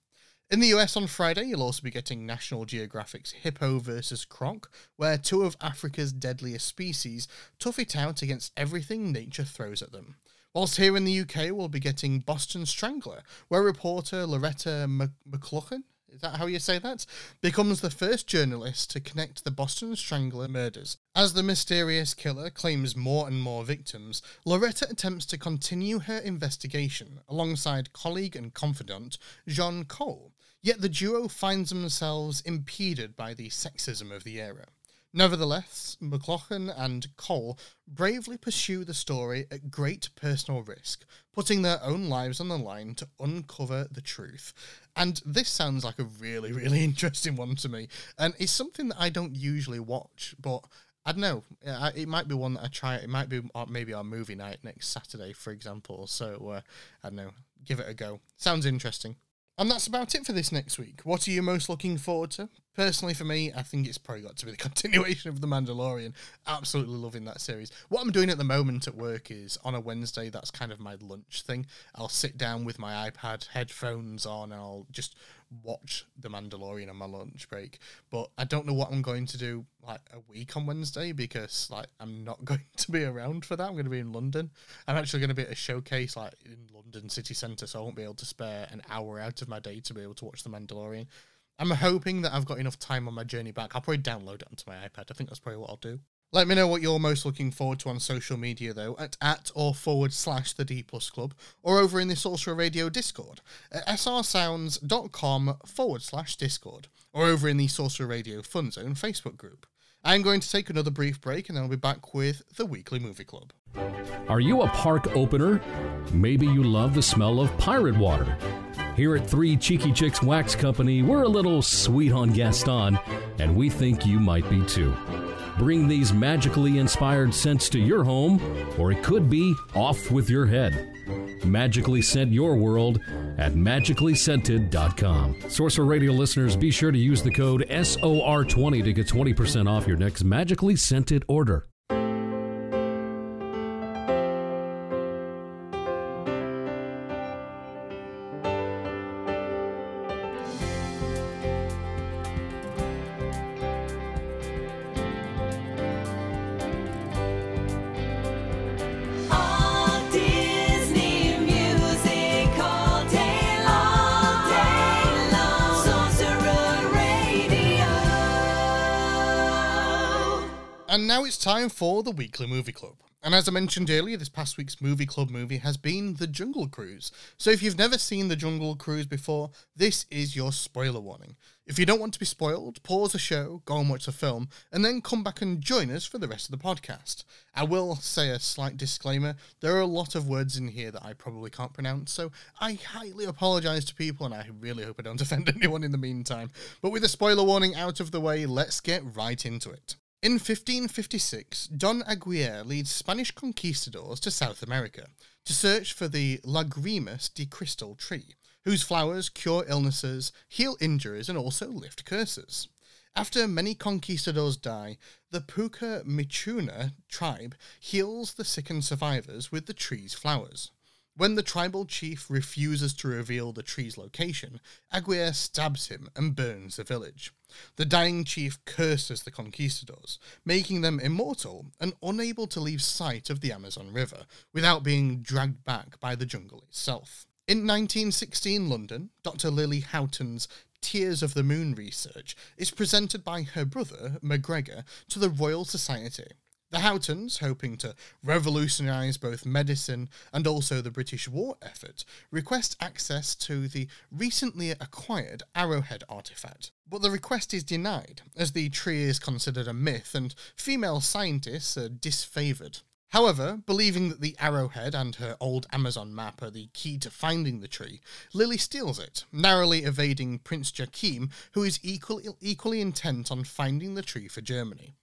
In the US on Friday, you'll also be getting National Geographic's Hippo vs. Croc, where two of Africa's deadliest species tough it out against everything nature throws at them. Whilst here in the UK, we'll be getting Boston Strangler, where reporter Loretta McLaughlin, is that how you say that? Becomes the first journalist to connect the Boston Strangler murders. As the mysterious killer claims more and more victims, Loretta attempts to continue her investigation alongside colleague and confidant Jean Cole. Yet the duo finds themselves impeded by the sexism of the era. Nevertheless, McLaughlin and Cole bravely pursue the story at great personal risk, putting their own lives on the line to uncover the truth. And this sounds like a really, really interesting one to me. And it's something that I don't usually watch, but I don't know. It might be one that I try. It might be uh, maybe our movie night next Saturday, for example. So uh, I don't know. Give it a go. Sounds interesting. And that's about it for this next week. What are you most looking forward to? Personally, for me, I think it's probably got to be the continuation of The Mandalorian. Absolutely loving that series. What I'm doing at the moment at work is on a Wednesday, that's kind of my lunch thing. I'll sit down with my iPad, headphones on, and I'll just watch The Mandalorian on my lunch break. But I don't know what I'm going to do like a week on Wednesday because like I'm not going to be around for that. I'm going to be in London. I'm actually going to be at a showcase like in London city centre, so I won't be able to spare an hour out of my day to be able to watch The Mandalorian. I'm hoping that I've got enough time on my journey back. I'll probably download it onto my iPad. I think that's probably what I'll do. Let me know what you're most looking forward to on social media, though, at at or forward slash the D Plus Club, or over in the Sorcerer Radio Discord at srsounds.com forward slash Discord, or over in the Sorcerer Radio Fun Zone Facebook group. I'm going to take another brief break and then I'll be back with the Weekly Movie Club. Are you a park opener? Maybe you love the smell of pirate water. Here at Three Cheeky Chicks Wax Company, we're a little sweet on Gaston, and we think you might be too. Bring these magically inspired scents to your home, or it could be off with your head. Magically scent your world at magicallyscented.com. Sorcerer Radio listeners, be sure to use the code SOR20 to get 20% off your next magically scented order. Time for the Weekly Movie Club. And as I mentioned earlier, this past week's Movie Club movie has been The Jungle Cruise. So if you've never seen The Jungle Cruise before, this is your spoiler warning. If you don't want to be spoiled, pause the show, go and watch the film, and then come back and join us for the rest of the podcast. I will say a slight disclaimer there are a lot of words in here that I probably can't pronounce, so I highly apologise to people, and I really hope I don't offend anyone in the meantime. But with the spoiler warning out of the way, let's get right into it. In 1556, Don Aguirre leads Spanish conquistadors to South America to search for the Lagrimas de Cristal tree, whose flowers cure illnesses, heal injuries, and also lift curses. After many conquistadors die, the Puka Michuna tribe heals the sickened survivors with the tree's flowers. When the tribal chief refuses to reveal the tree's location, Aguirre stabs him and burns the village. The dying chief curses the conquistadors, making them immortal and unable to leave sight of the Amazon River without being dragged back by the jungle itself. In 1916 London, Dr. Lily Houghton's Tears of the Moon research is presented by her brother, MacGregor, to the Royal Society. The Houghtons, hoping to revolutionise both medicine and also the British war effort, request access to the recently acquired Arrowhead artifact. But the request is denied, as the tree is considered a myth and female scientists are disfavoured. However, believing that the arrowhead and her old Amazon map are the key to finding the tree, Lily steals it, narrowly evading Prince Joachim, who is equally, equally intent on finding the tree for Germany.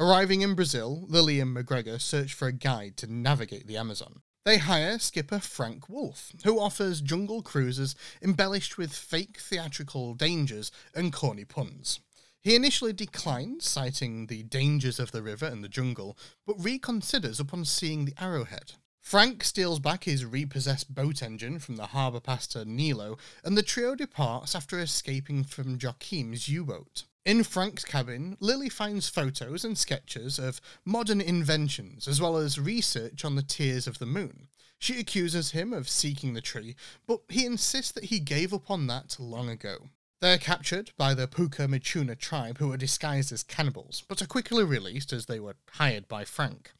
Arriving in Brazil, Lily and MacGregor search for a guide to navigate the Amazon. They hire skipper Frank Wolff, who offers jungle cruises embellished with fake theatrical dangers and corny puns. He initially declines, citing the dangers of the river and the jungle, but reconsiders upon seeing the arrowhead. Frank steals back his repossessed boat engine from the harbour pastor Nilo, and the trio departs after escaping from Joachim's U boat. In Frank's cabin, Lily finds photos and sketches of modern inventions as well as research on the tears of the moon. She accuses him of seeking the tree, but he insists that he gave up on that long ago. They're captured by the Puka Michuna tribe, who are disguised as cannibals, but are quickly released as they were hired by Frank.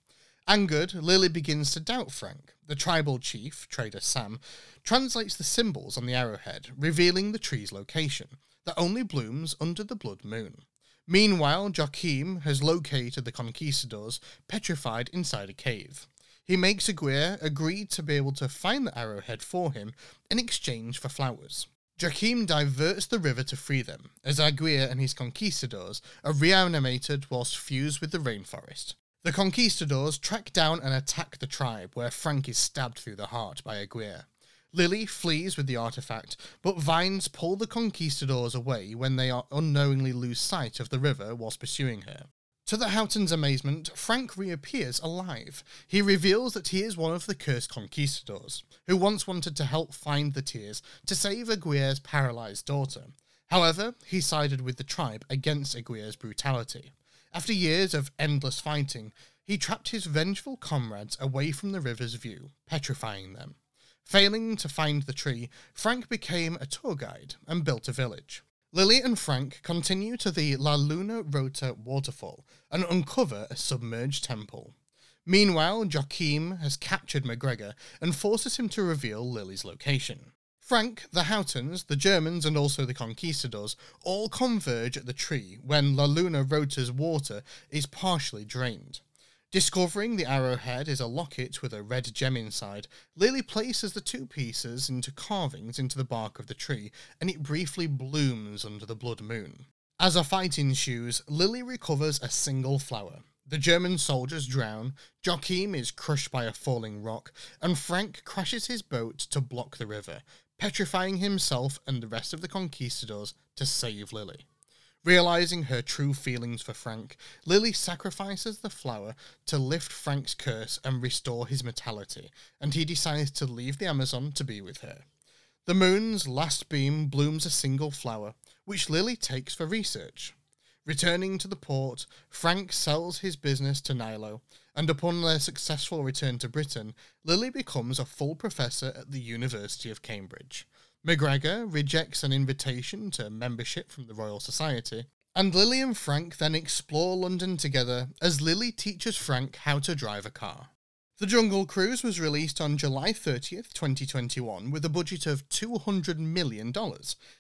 Angered, Lily begins to doubt Frank. The tribal chief, Trader Sam, translates the symbols on the arrowhead, revealing the tree's location that only blooms under the blood moon. Meanwhile, Joachim has located the conquistadors petrified inside a cave. He makes Aguirre agree to be able to find the arrowhead for him in exchange for flowers. Joachim diverts the river to free them, as Aguirre and his conquistadors are reanimated whilst fused with the rainforest. The conquistadors track down and attack the tribe, where Frank is stabbed through the heart by Aguirre. Lily flees with the artifact, but vines pull the conquistadors away when they are unknowingly lose sight of the river whilst pursuing her. To the Houghtons' amazement, Frank reappears alive. He reveals that he is one of the cursed conquistadors, who once wanted to help find the tears to save Aguirre's paralyzed daughter. However, he sided with the tribe against Aguirre's brutality. After years of endless fighting, he trapped his vengeful comrades away from the river's view, petrifying them. Failing to find the tree, Frank became a tour guide and built a village. Lily and Frank continue to the La Luna Rota waterfall and uncover a submerged temple. Meanwhile, Joachim has captured MacGregor and forces him to reveal Lily's location. Frank, the Houghtons, the Germans, and also the conquistadors all converge at the tree when La Luna Rota's water is partially drained. Discovering the arrowhead is a locket with a red gem inside, Lily places the two pieces into carvings into the bark of the tree, and it briefly blooms under the blood moon. As a fight ensues, Lily recovers a single flower. The German soldiers drown, Joachim is crushed by a falling rock, and Frank crashes his boat to block the river, petrifying himself and the rest of the conquistadors to save Lily. Realizing her true feelings for Frank, Lily sacrifices the flower to lift Frank's curse and restore his mortality, and he decides to leave the Amazon to be with her. The moon's last beam blooms a single flower, which Lily takes for research. Returning to the port, Frank sells his business to Nilo, and upon their successful return to Britain, Lily becomes a full professor at the University of Cambridge. MacGregor rejects an invitation to membership from the Royal Society, and Lily and Frank then explore London together as Lily teaches Frank how to drive a car. The Jungle Cruise was released on July 30th, 2021, with a budget of $200 million.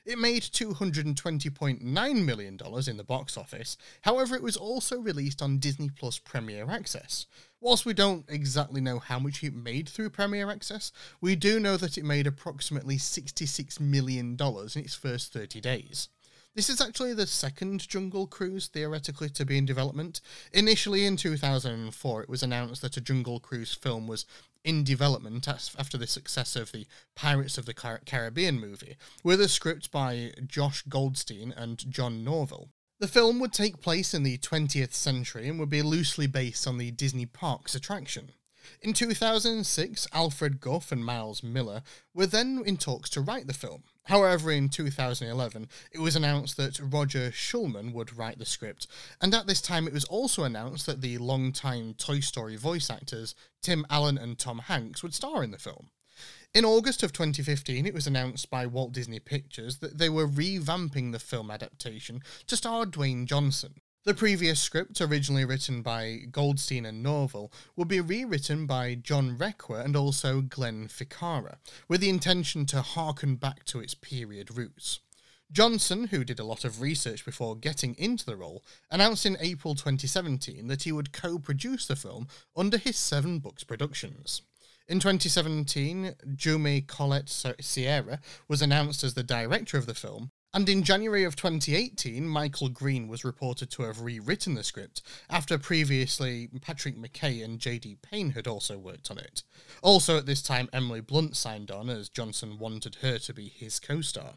It made $220.9 million in the box office, however, it was also released on Disney Plus Premier Access. Whilst we don't exactly know how much it made through Premier Access, we do know that it made approximately $66 million in its first 30 days. This is actually the second Jungle Cruise theoretically to be in development. Initially in 2004, it was announced that a Jungle Cruise film was in development after the success of the Pirates of the Car- Caribbean movie, with a script by Josh Goldstein and John Norville. The film would take place in the 20th century and would be loosely based on the Disney Parks attraction. In 2006, Alfred Gough and Miles Millar were then in talks to write the film. However, in 2011, it was announced that Roger Schulman would write the script, and at this time it was also announced that the long-time Toy Story voice actors Tim Allen and Tom Hanks would star in the film. In August of 2015, it was announced by Walt Disney Pictures that they were revamping the film adaptation to star Dwayne Johnson. The previous script, originally written by Goldstein and Norville, would be rewritten by John Requa and also Glenn Ficarra, with the intention to harken back to its period roots. Johnson, who did a lot of research before getting into the role, announced in April 2017 that he would co produce the film under his Seven Bucks Productions. In 2017, Jumi Collet Sierra was announced as the director of the film, and in January of 2018, Michael Green was reported to have rewritten the script after previously Patrick McKay and JD Payne had also worked on it. Also, at this time, Emily Blunt signed on as Johnson wanted her to be his co star.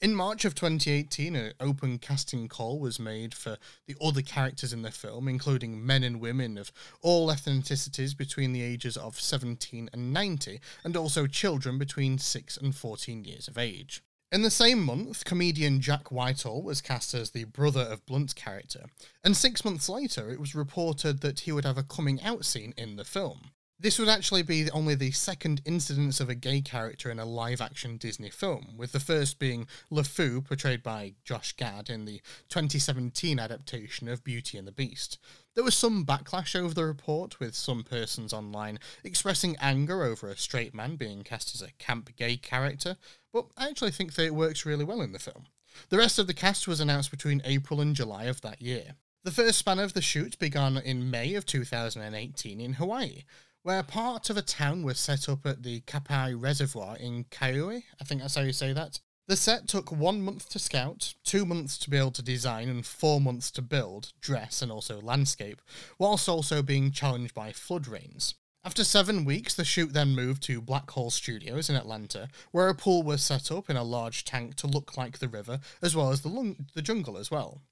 In March of 2018, an open casting call was made for the other characters in the film, including men and women of all ethnicities between the ages of 17 and 90, and also children between 6 and 14 years of age. In the same month, comedian Jack Whitehall was cast as the brother of Blunt's character, and six months later, it was reported that he would have a coming out scene in the film. This would actually be only the second incidence of a gay character in a live action Disney film, with the first being LeFou, portrayed by Josh Gad in the 2017 adaptation of Beauty and the Beast. There was some backlash over the report, with some persons online expressing anger over a straight man being cast as a camp gay character, but I actually think that it works really well in the film. The rest of the cast was announced between April and July of that year. The first span of the shoot began in May of 2018 in Hawaii, where part of a town was set up at the Kapai Reservoir in Kauai. I think that's how you say that. The set took one month to scout, two months to be able to design, and four months to build, dress, and also landscape, whilst also being challenged by flood rains. After seven weeks, the shoot then moved to Blackhall Studios in Atlanta, where a pool was set up in a large tank to look like the river, as well as the, lung- the jungle as well.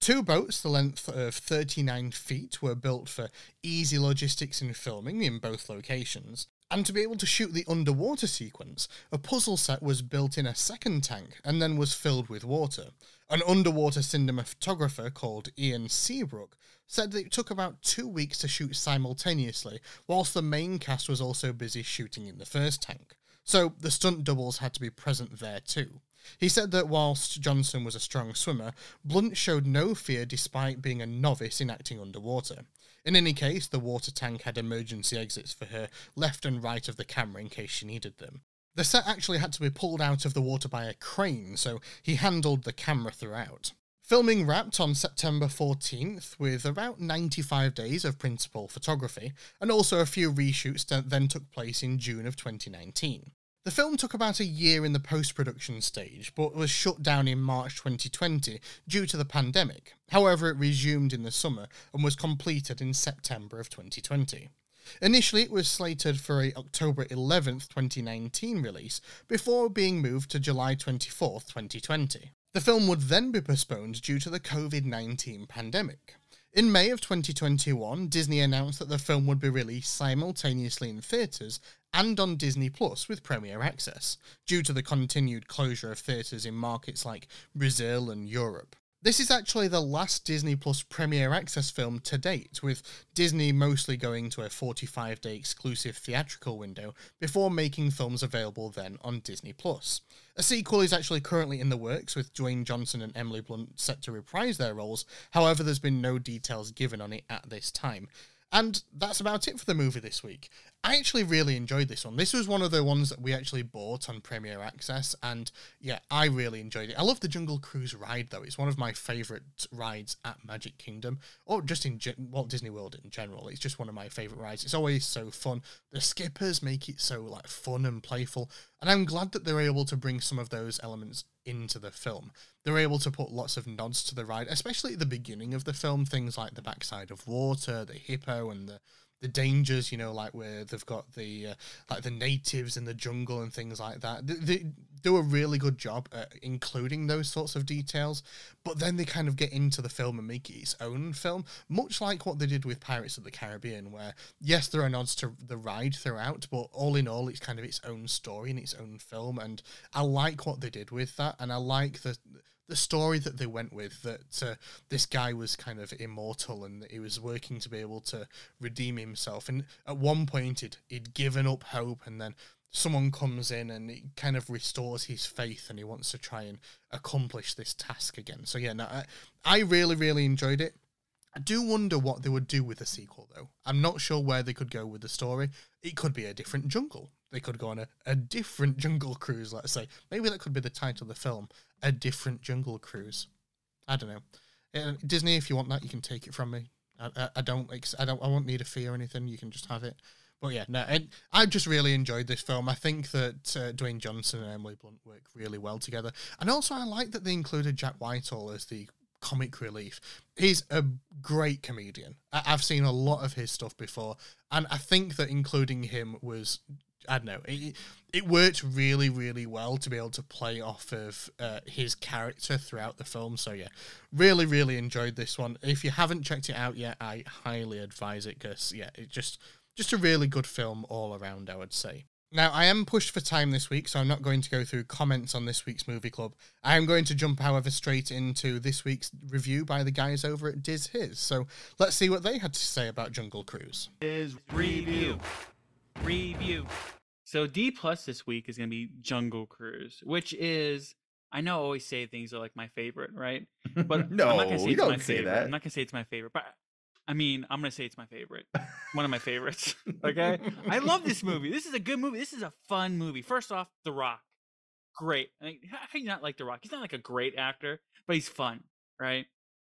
Two boats, the length of 39 feet, were built for easy logistics in filming in both locations. And to be able to shoot the underwater sequence, a puzzle set was built in a second tank and then was filled with water. An underwater cinematographer called Ian Seabrook said that it took about two weeks to shoot simultaneously, whilst the main cast was also busy shooting in the first tank. So the stunt doubles had to be present there too. He said that whilst Johnson was a strong swimmer, Blunt showed no fear despite being a novice in acting underwater. In any case, the water tank had emergency exits for her left and right of the camera in case she needed them. The set actually had to be pulled out of the water by a crane, so he handled the camera throughout. Filming wrapped on September 14th with about 95 days of principal photography, and also a few reshoots that then took place in June of 2019. The film took about a year in the post production stage, but was shut down in March 2020 due to the pandemic. However, it resumed in the summer and was completed in September of 2020. Initially, it was slated for a October 11th, 2019 release, before being moved to July 24th, 2020. The film would then be postponed due to the COVID 19 pandemic. In May of 2021, Disney announced that the film would be released simultaneously in theatres and on Disney Plus with Premier Access, due to the continued closure of theatres in markets like Brazil and Europe. This is actually the last Disney Plus Premier Access film to date, with Disney mostly going to a 45 day exclusive theatrical window before making films available then on Disney Plus. A sequel is actually currently in the works, with Dwayne Johnson and Emily Blunt set to reprise their roles, however, there's been no details given on it at this time. And that's about it for the movie this week. I actually really enjoyed this one. This was one of the ones that we actually bought on Premier Access, and yeah, I really enjoyed it. I love the Jungle Cruise ride, though. It's one of my favourite rides at Magic Kingdom, or just in Walt Disney World in general. It's just one of my favourite rides. It's always so fun. The skippers make it so like fun and playful, and I'm glad that they're able to bring some of those elements into the film. They're able to put lots of nods to the ride, especially at the beginning of the film, things like the backside of water, the hippo, and the the dangers, you know, like where they've got the uh, like the natives in the jungle and things like that. They, they do a really good job at including those sorts of details, but then they kind of get into the film and make it its own film, much like what they did with Pirates of the Caribbean, where yes, there are nods to the ride throughout, but all in all, it's kind of its own story and its own film, and I like what they did with that, and I like the the story that they went with that uh, this guy was kind of immortal and he was working to be able to redeem himself. And at one point he'd, he'd given up hope and then someone comes in and it kind of restores his faith and he wants to try and accomplish this task again. So yeah no, I, I really really enjoyed it I do wonder what they would do with a sequel, though. I'm not sure where they could go with the story. It could be a different jungle. They could go on a, a different jungle cruise, let's say. Maybe that could be the title of the film A Different Jungle Cruise. I don't know. Uh, Disney, if you want that, you can take it from me. I, I, I don't I don't I won't need a fee or anything. You can just have it. But yeah, no, I, I just really enjoyed this film. I think that uh, Dwayne Johnson and Emily Blunt work really well together, and also I like that they included Jack Whitehall as the comic relief. He's a great comedian. I- I've seen a lot of his stuff before, and I think that including him was I don't know. It, it worked really, really well to be able to play off of uh, his character throughout the film. So yeah, really, really enjoyed this one. If you haven't checked it out yet, I highly advise it because yeah, it just just a really good film all around. I would say. Now, I am pushed for time this week, so I'm not going to go through comments on this week's movie club. I am going to jump, however, straight into this week's review by the guys over at Diz His. So let's see what they had to say about Jungle Cruise. Is review. Review. So D plus this week is gonna be Jungle Cruise, which is I know I always say things are like my favorite, right? But no, I'm not gonna say you it's my don't say favorite. that. I'm not gonna say it's my favorite, but I mean I'm gonna say it's my favorite. One of my favorites. Okay. I love this movie. This is a good movie. This is a fun movie. First off, The Rock. Great. I mean, how can you not like The Rock? He's not like a great actor, but he's fun, right?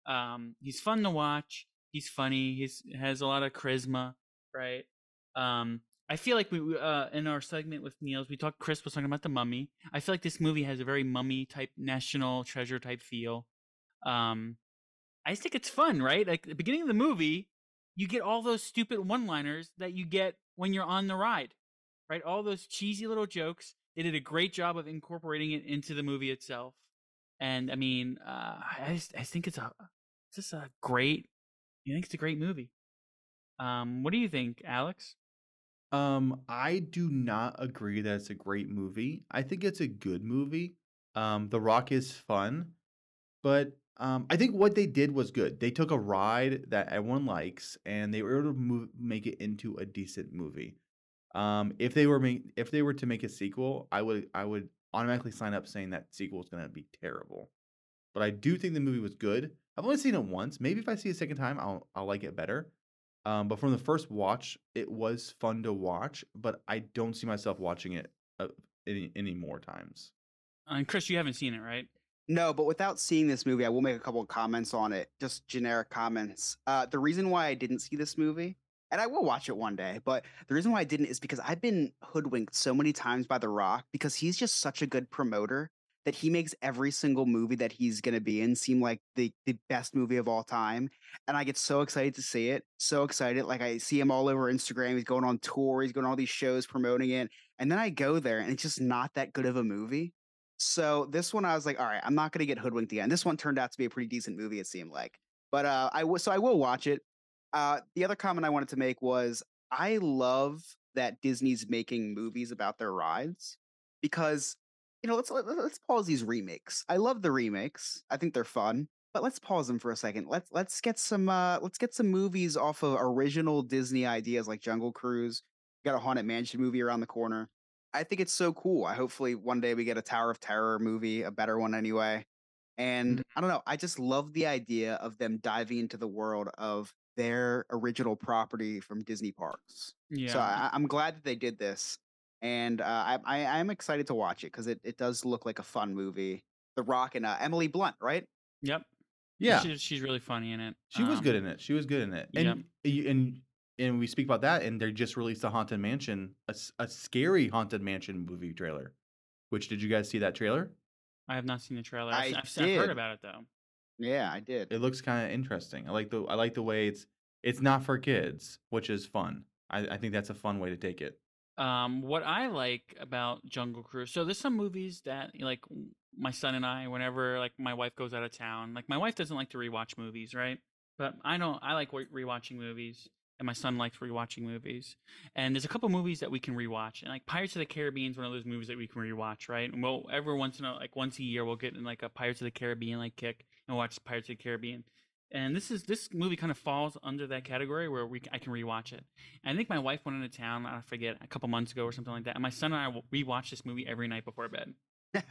Um, he's fun to watch. He's funny. He's has a lot of charisma, right? Um, I feel like we uh in our segment with Niels, we talked. Chris was talking about the Mummy. I feel like this movie has a very Mummy type, national treasure type feel. Um, I just think it's fun, right? Like the beginning of the movie, you get all those stupid one-liners that you get when you're on the ride, right? All those cheesy little jokes. They did a great job of incorporating it into the movie itself. And I mean, uh, I just, I think it's a it's just a great. I think it's a great movie. Um, what do you think, Alex? Um, I do not agree that it's a great movie. I think it's a good movie. Um, The Rock is fun, but um, I think what they did was good. They took a ride that everyone likes, and they were able to move, make it into a decent movie. Um, if they were make, if they were to make a sequel, I would I would automatically sign up saying that sequel is going to be terrible. But I do think the movie was good. I've only seen it once. Maybe if I see it a second time, I'll I'll like it better. Um, but from the first watch, it was fun to watch. But I don't see myself watching it uh, any any more times. Uh, and Chris, you haven't seen it, right? No, but without seeing this movie, I will make a couple of comments on it. Just generic comments. Uh, the reason why I didn't see this movie, and I will watch it one day, but the reason why I didn't is because I've been hoodwinked so many times by The Rock because he's just such a good promoter that he makes every single movie that he's going to be in seem like the, the best movie of all time. And I get so excited to see it. So excited. Like I see him all over Instagram. He's going on tour. He's going on all these shows promoting it. And then I go there and it's just not that good of a movie. So this one, I was like, all right, I'm not going to get hoodwinked again. This one turned out to be a pretty decent movie, it seemed like. But uh, I was so I will watch it. Uh, the other comment I wanted to make was I love that Disney's making movies about their rides because you know let's let, let's pause these remakes. I love the remakes. I think they're fun, but let's pause them for a second. Let's let's get some uh, let's get some movies off of original Disney ideas like Jungle Cruise. got a Haunted Mansion movie around the corner. I think it's so cool. I hopefully one day we get a Tower of Terror movie, a better one anyway. And Mhm. I don't know, I just love the idea of them diving into the world of their original property from Disney parks. Yeah. So I, I'm glad that they did this, and uh, I, I I'm excited to watch it because it, it does look like a fun movie. The Rock and uh, Emily Blunt, right? yep. Yeah, She, she's really funny in it. she was Um, good in it. She was good in it. And Yep. and and we speak about that, and they just released a haunted mansion, a scary haunted mansion movie trailer. Which did you guys see that trailer? I have not seen the trailer. I've, I I've, I've heard about it though. Yeah, I did. It looks kind of interesting. I like the I like the way it's it's not for kids, which is fun. I, I think that's a fun way to take it. Um, what I like about Jungle Cruise, so there's some movies that like my son and I, whenever like my wife goes out of town, like my wife doesn't like to rewatch movies, right? But I don't. I like wa- rewatching movies, and my son likes rewatching movies. And there's a couple movies that we can rewatch, and like Pirates of the Caribbean is one of those movies that we can rewatch, right? And we'll every once in a like once a year we'll get in like a Pirates of the Caribbean like kick and watch Pirates of the Caribbean. And this is this movie kind of falls under that category where we I can rewatch it. And I think my wife went into town, I forget, a couple months ago or something like that. And my son and I rewatch this movie every night before bed. Oh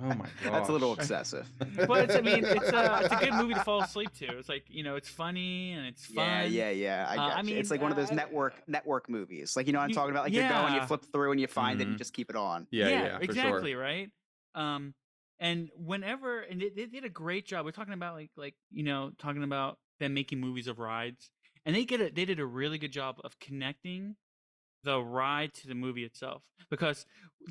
my god, That's a little gosh. excessive. But it's, I mean, it's a it's a good movie to fall asleep to. It's like you know, it's funny and it's fun. Yeah, yeah, yeah. I, Uh, I mean, it's like one of those uh, network network movies. Like you know what I'm You- talking about? Like you're going, you flip through and you find it and Mhm. you just keep it on. Yeah, yeah, for exactly sure. right. Um, and whenever and they, they did a great job. We're talking about like like you know talking about them making movies of rides, and they get a, they did a really good job of connecting the ride to the movie itself because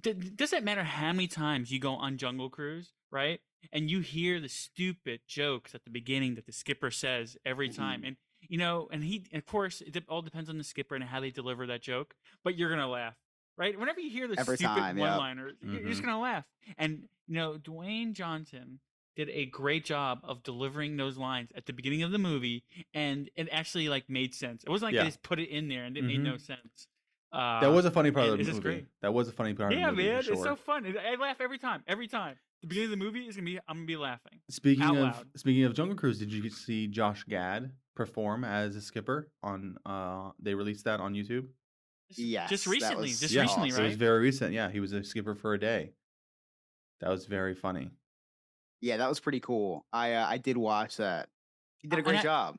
it doesn't matter how many times you go on Jungle Cruise, right? And you hear the stupid jokes at the beginning that the skipper says every time, and you know, and he, of course, it all depends on the skipper and how they deliver that joke, but you're gonna laugh, right? Whenever you hear the Every stupid time, yep. one-liners, you're you're just Mhm. gonna laugh. And you know, Dwayne Johnson did a great job of delivering those lines at the beginning of the movie, and it actually like made sense. It wasn't like Yeah. they just put it in there and it made no sense. Uh, That was a funny part of the it's just movie. great. That was a funny part yeah, of the movie. Yeah, man, for it's so fun. I I laugh every time. Every time. The beginning of the movie is gonna be. I'm gonna be laughing. Speaking out of loud. speaking of Jungle Cruise, did you see Josh Gad perform as a skipper on? uh They released that on YouTube. Just, Yes, just recently. was Just yeah, recently, so it was very recent. Yeah, he was a skipper for a day. That was very funny. Yeah, that was pretty cool. I uh, I did watch that. He did a Uh, and great I- job.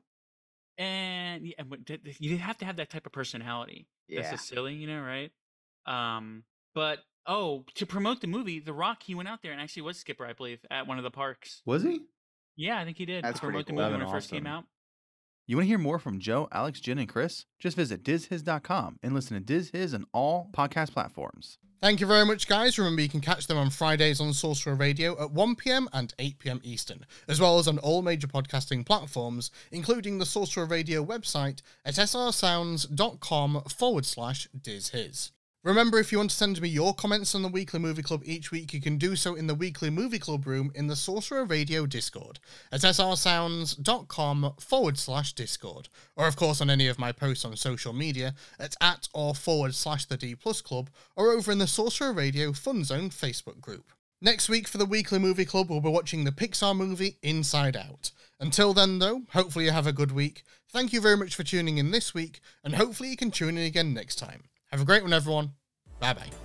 and yeah, but th- th- you have to have that type of personality. Yeah. That's just silly, you know, right? Um, but oh, to promote the movie, The Rock, he went out there and actually was skipper, I believe, at one of the parks. Was he? Yeah, I think he did That's to pretty promote the movie That'd when it been first came out. You want to hear more from Joe, Alex, Jen, and Chris? Just visit dizhiz.com and listen to Diz His on all podcast platforms. Thank you very much, guys. Remember, you can catch them on Fridays on Sorcerer Radio at 1pm and 8pm Eastern, as well as on all major podcasting platforms, including the Sorcerer Radio website at srsounds.com forward slash dizhis. Remember, if you want to send me your comments on the Weekly Movie Club each week, you can do so in the Weekly Movie Club room in the Sorcerer Radio Discord at srsounds.com forward slash Discord, or of course on any of my posts on social media at at or forward slash the D Plus Club, or over in the Sorcerer Radio Fun Zone Facebook group. Next week for the Weekly Movie Club, we'll be watching the Pixar movie Inside Out. Until then, though, hopefully you have a good week. Thank you very much for tuning in this week, and hopefully you can tune in again next time. Have a great one, everyone. Bye bye.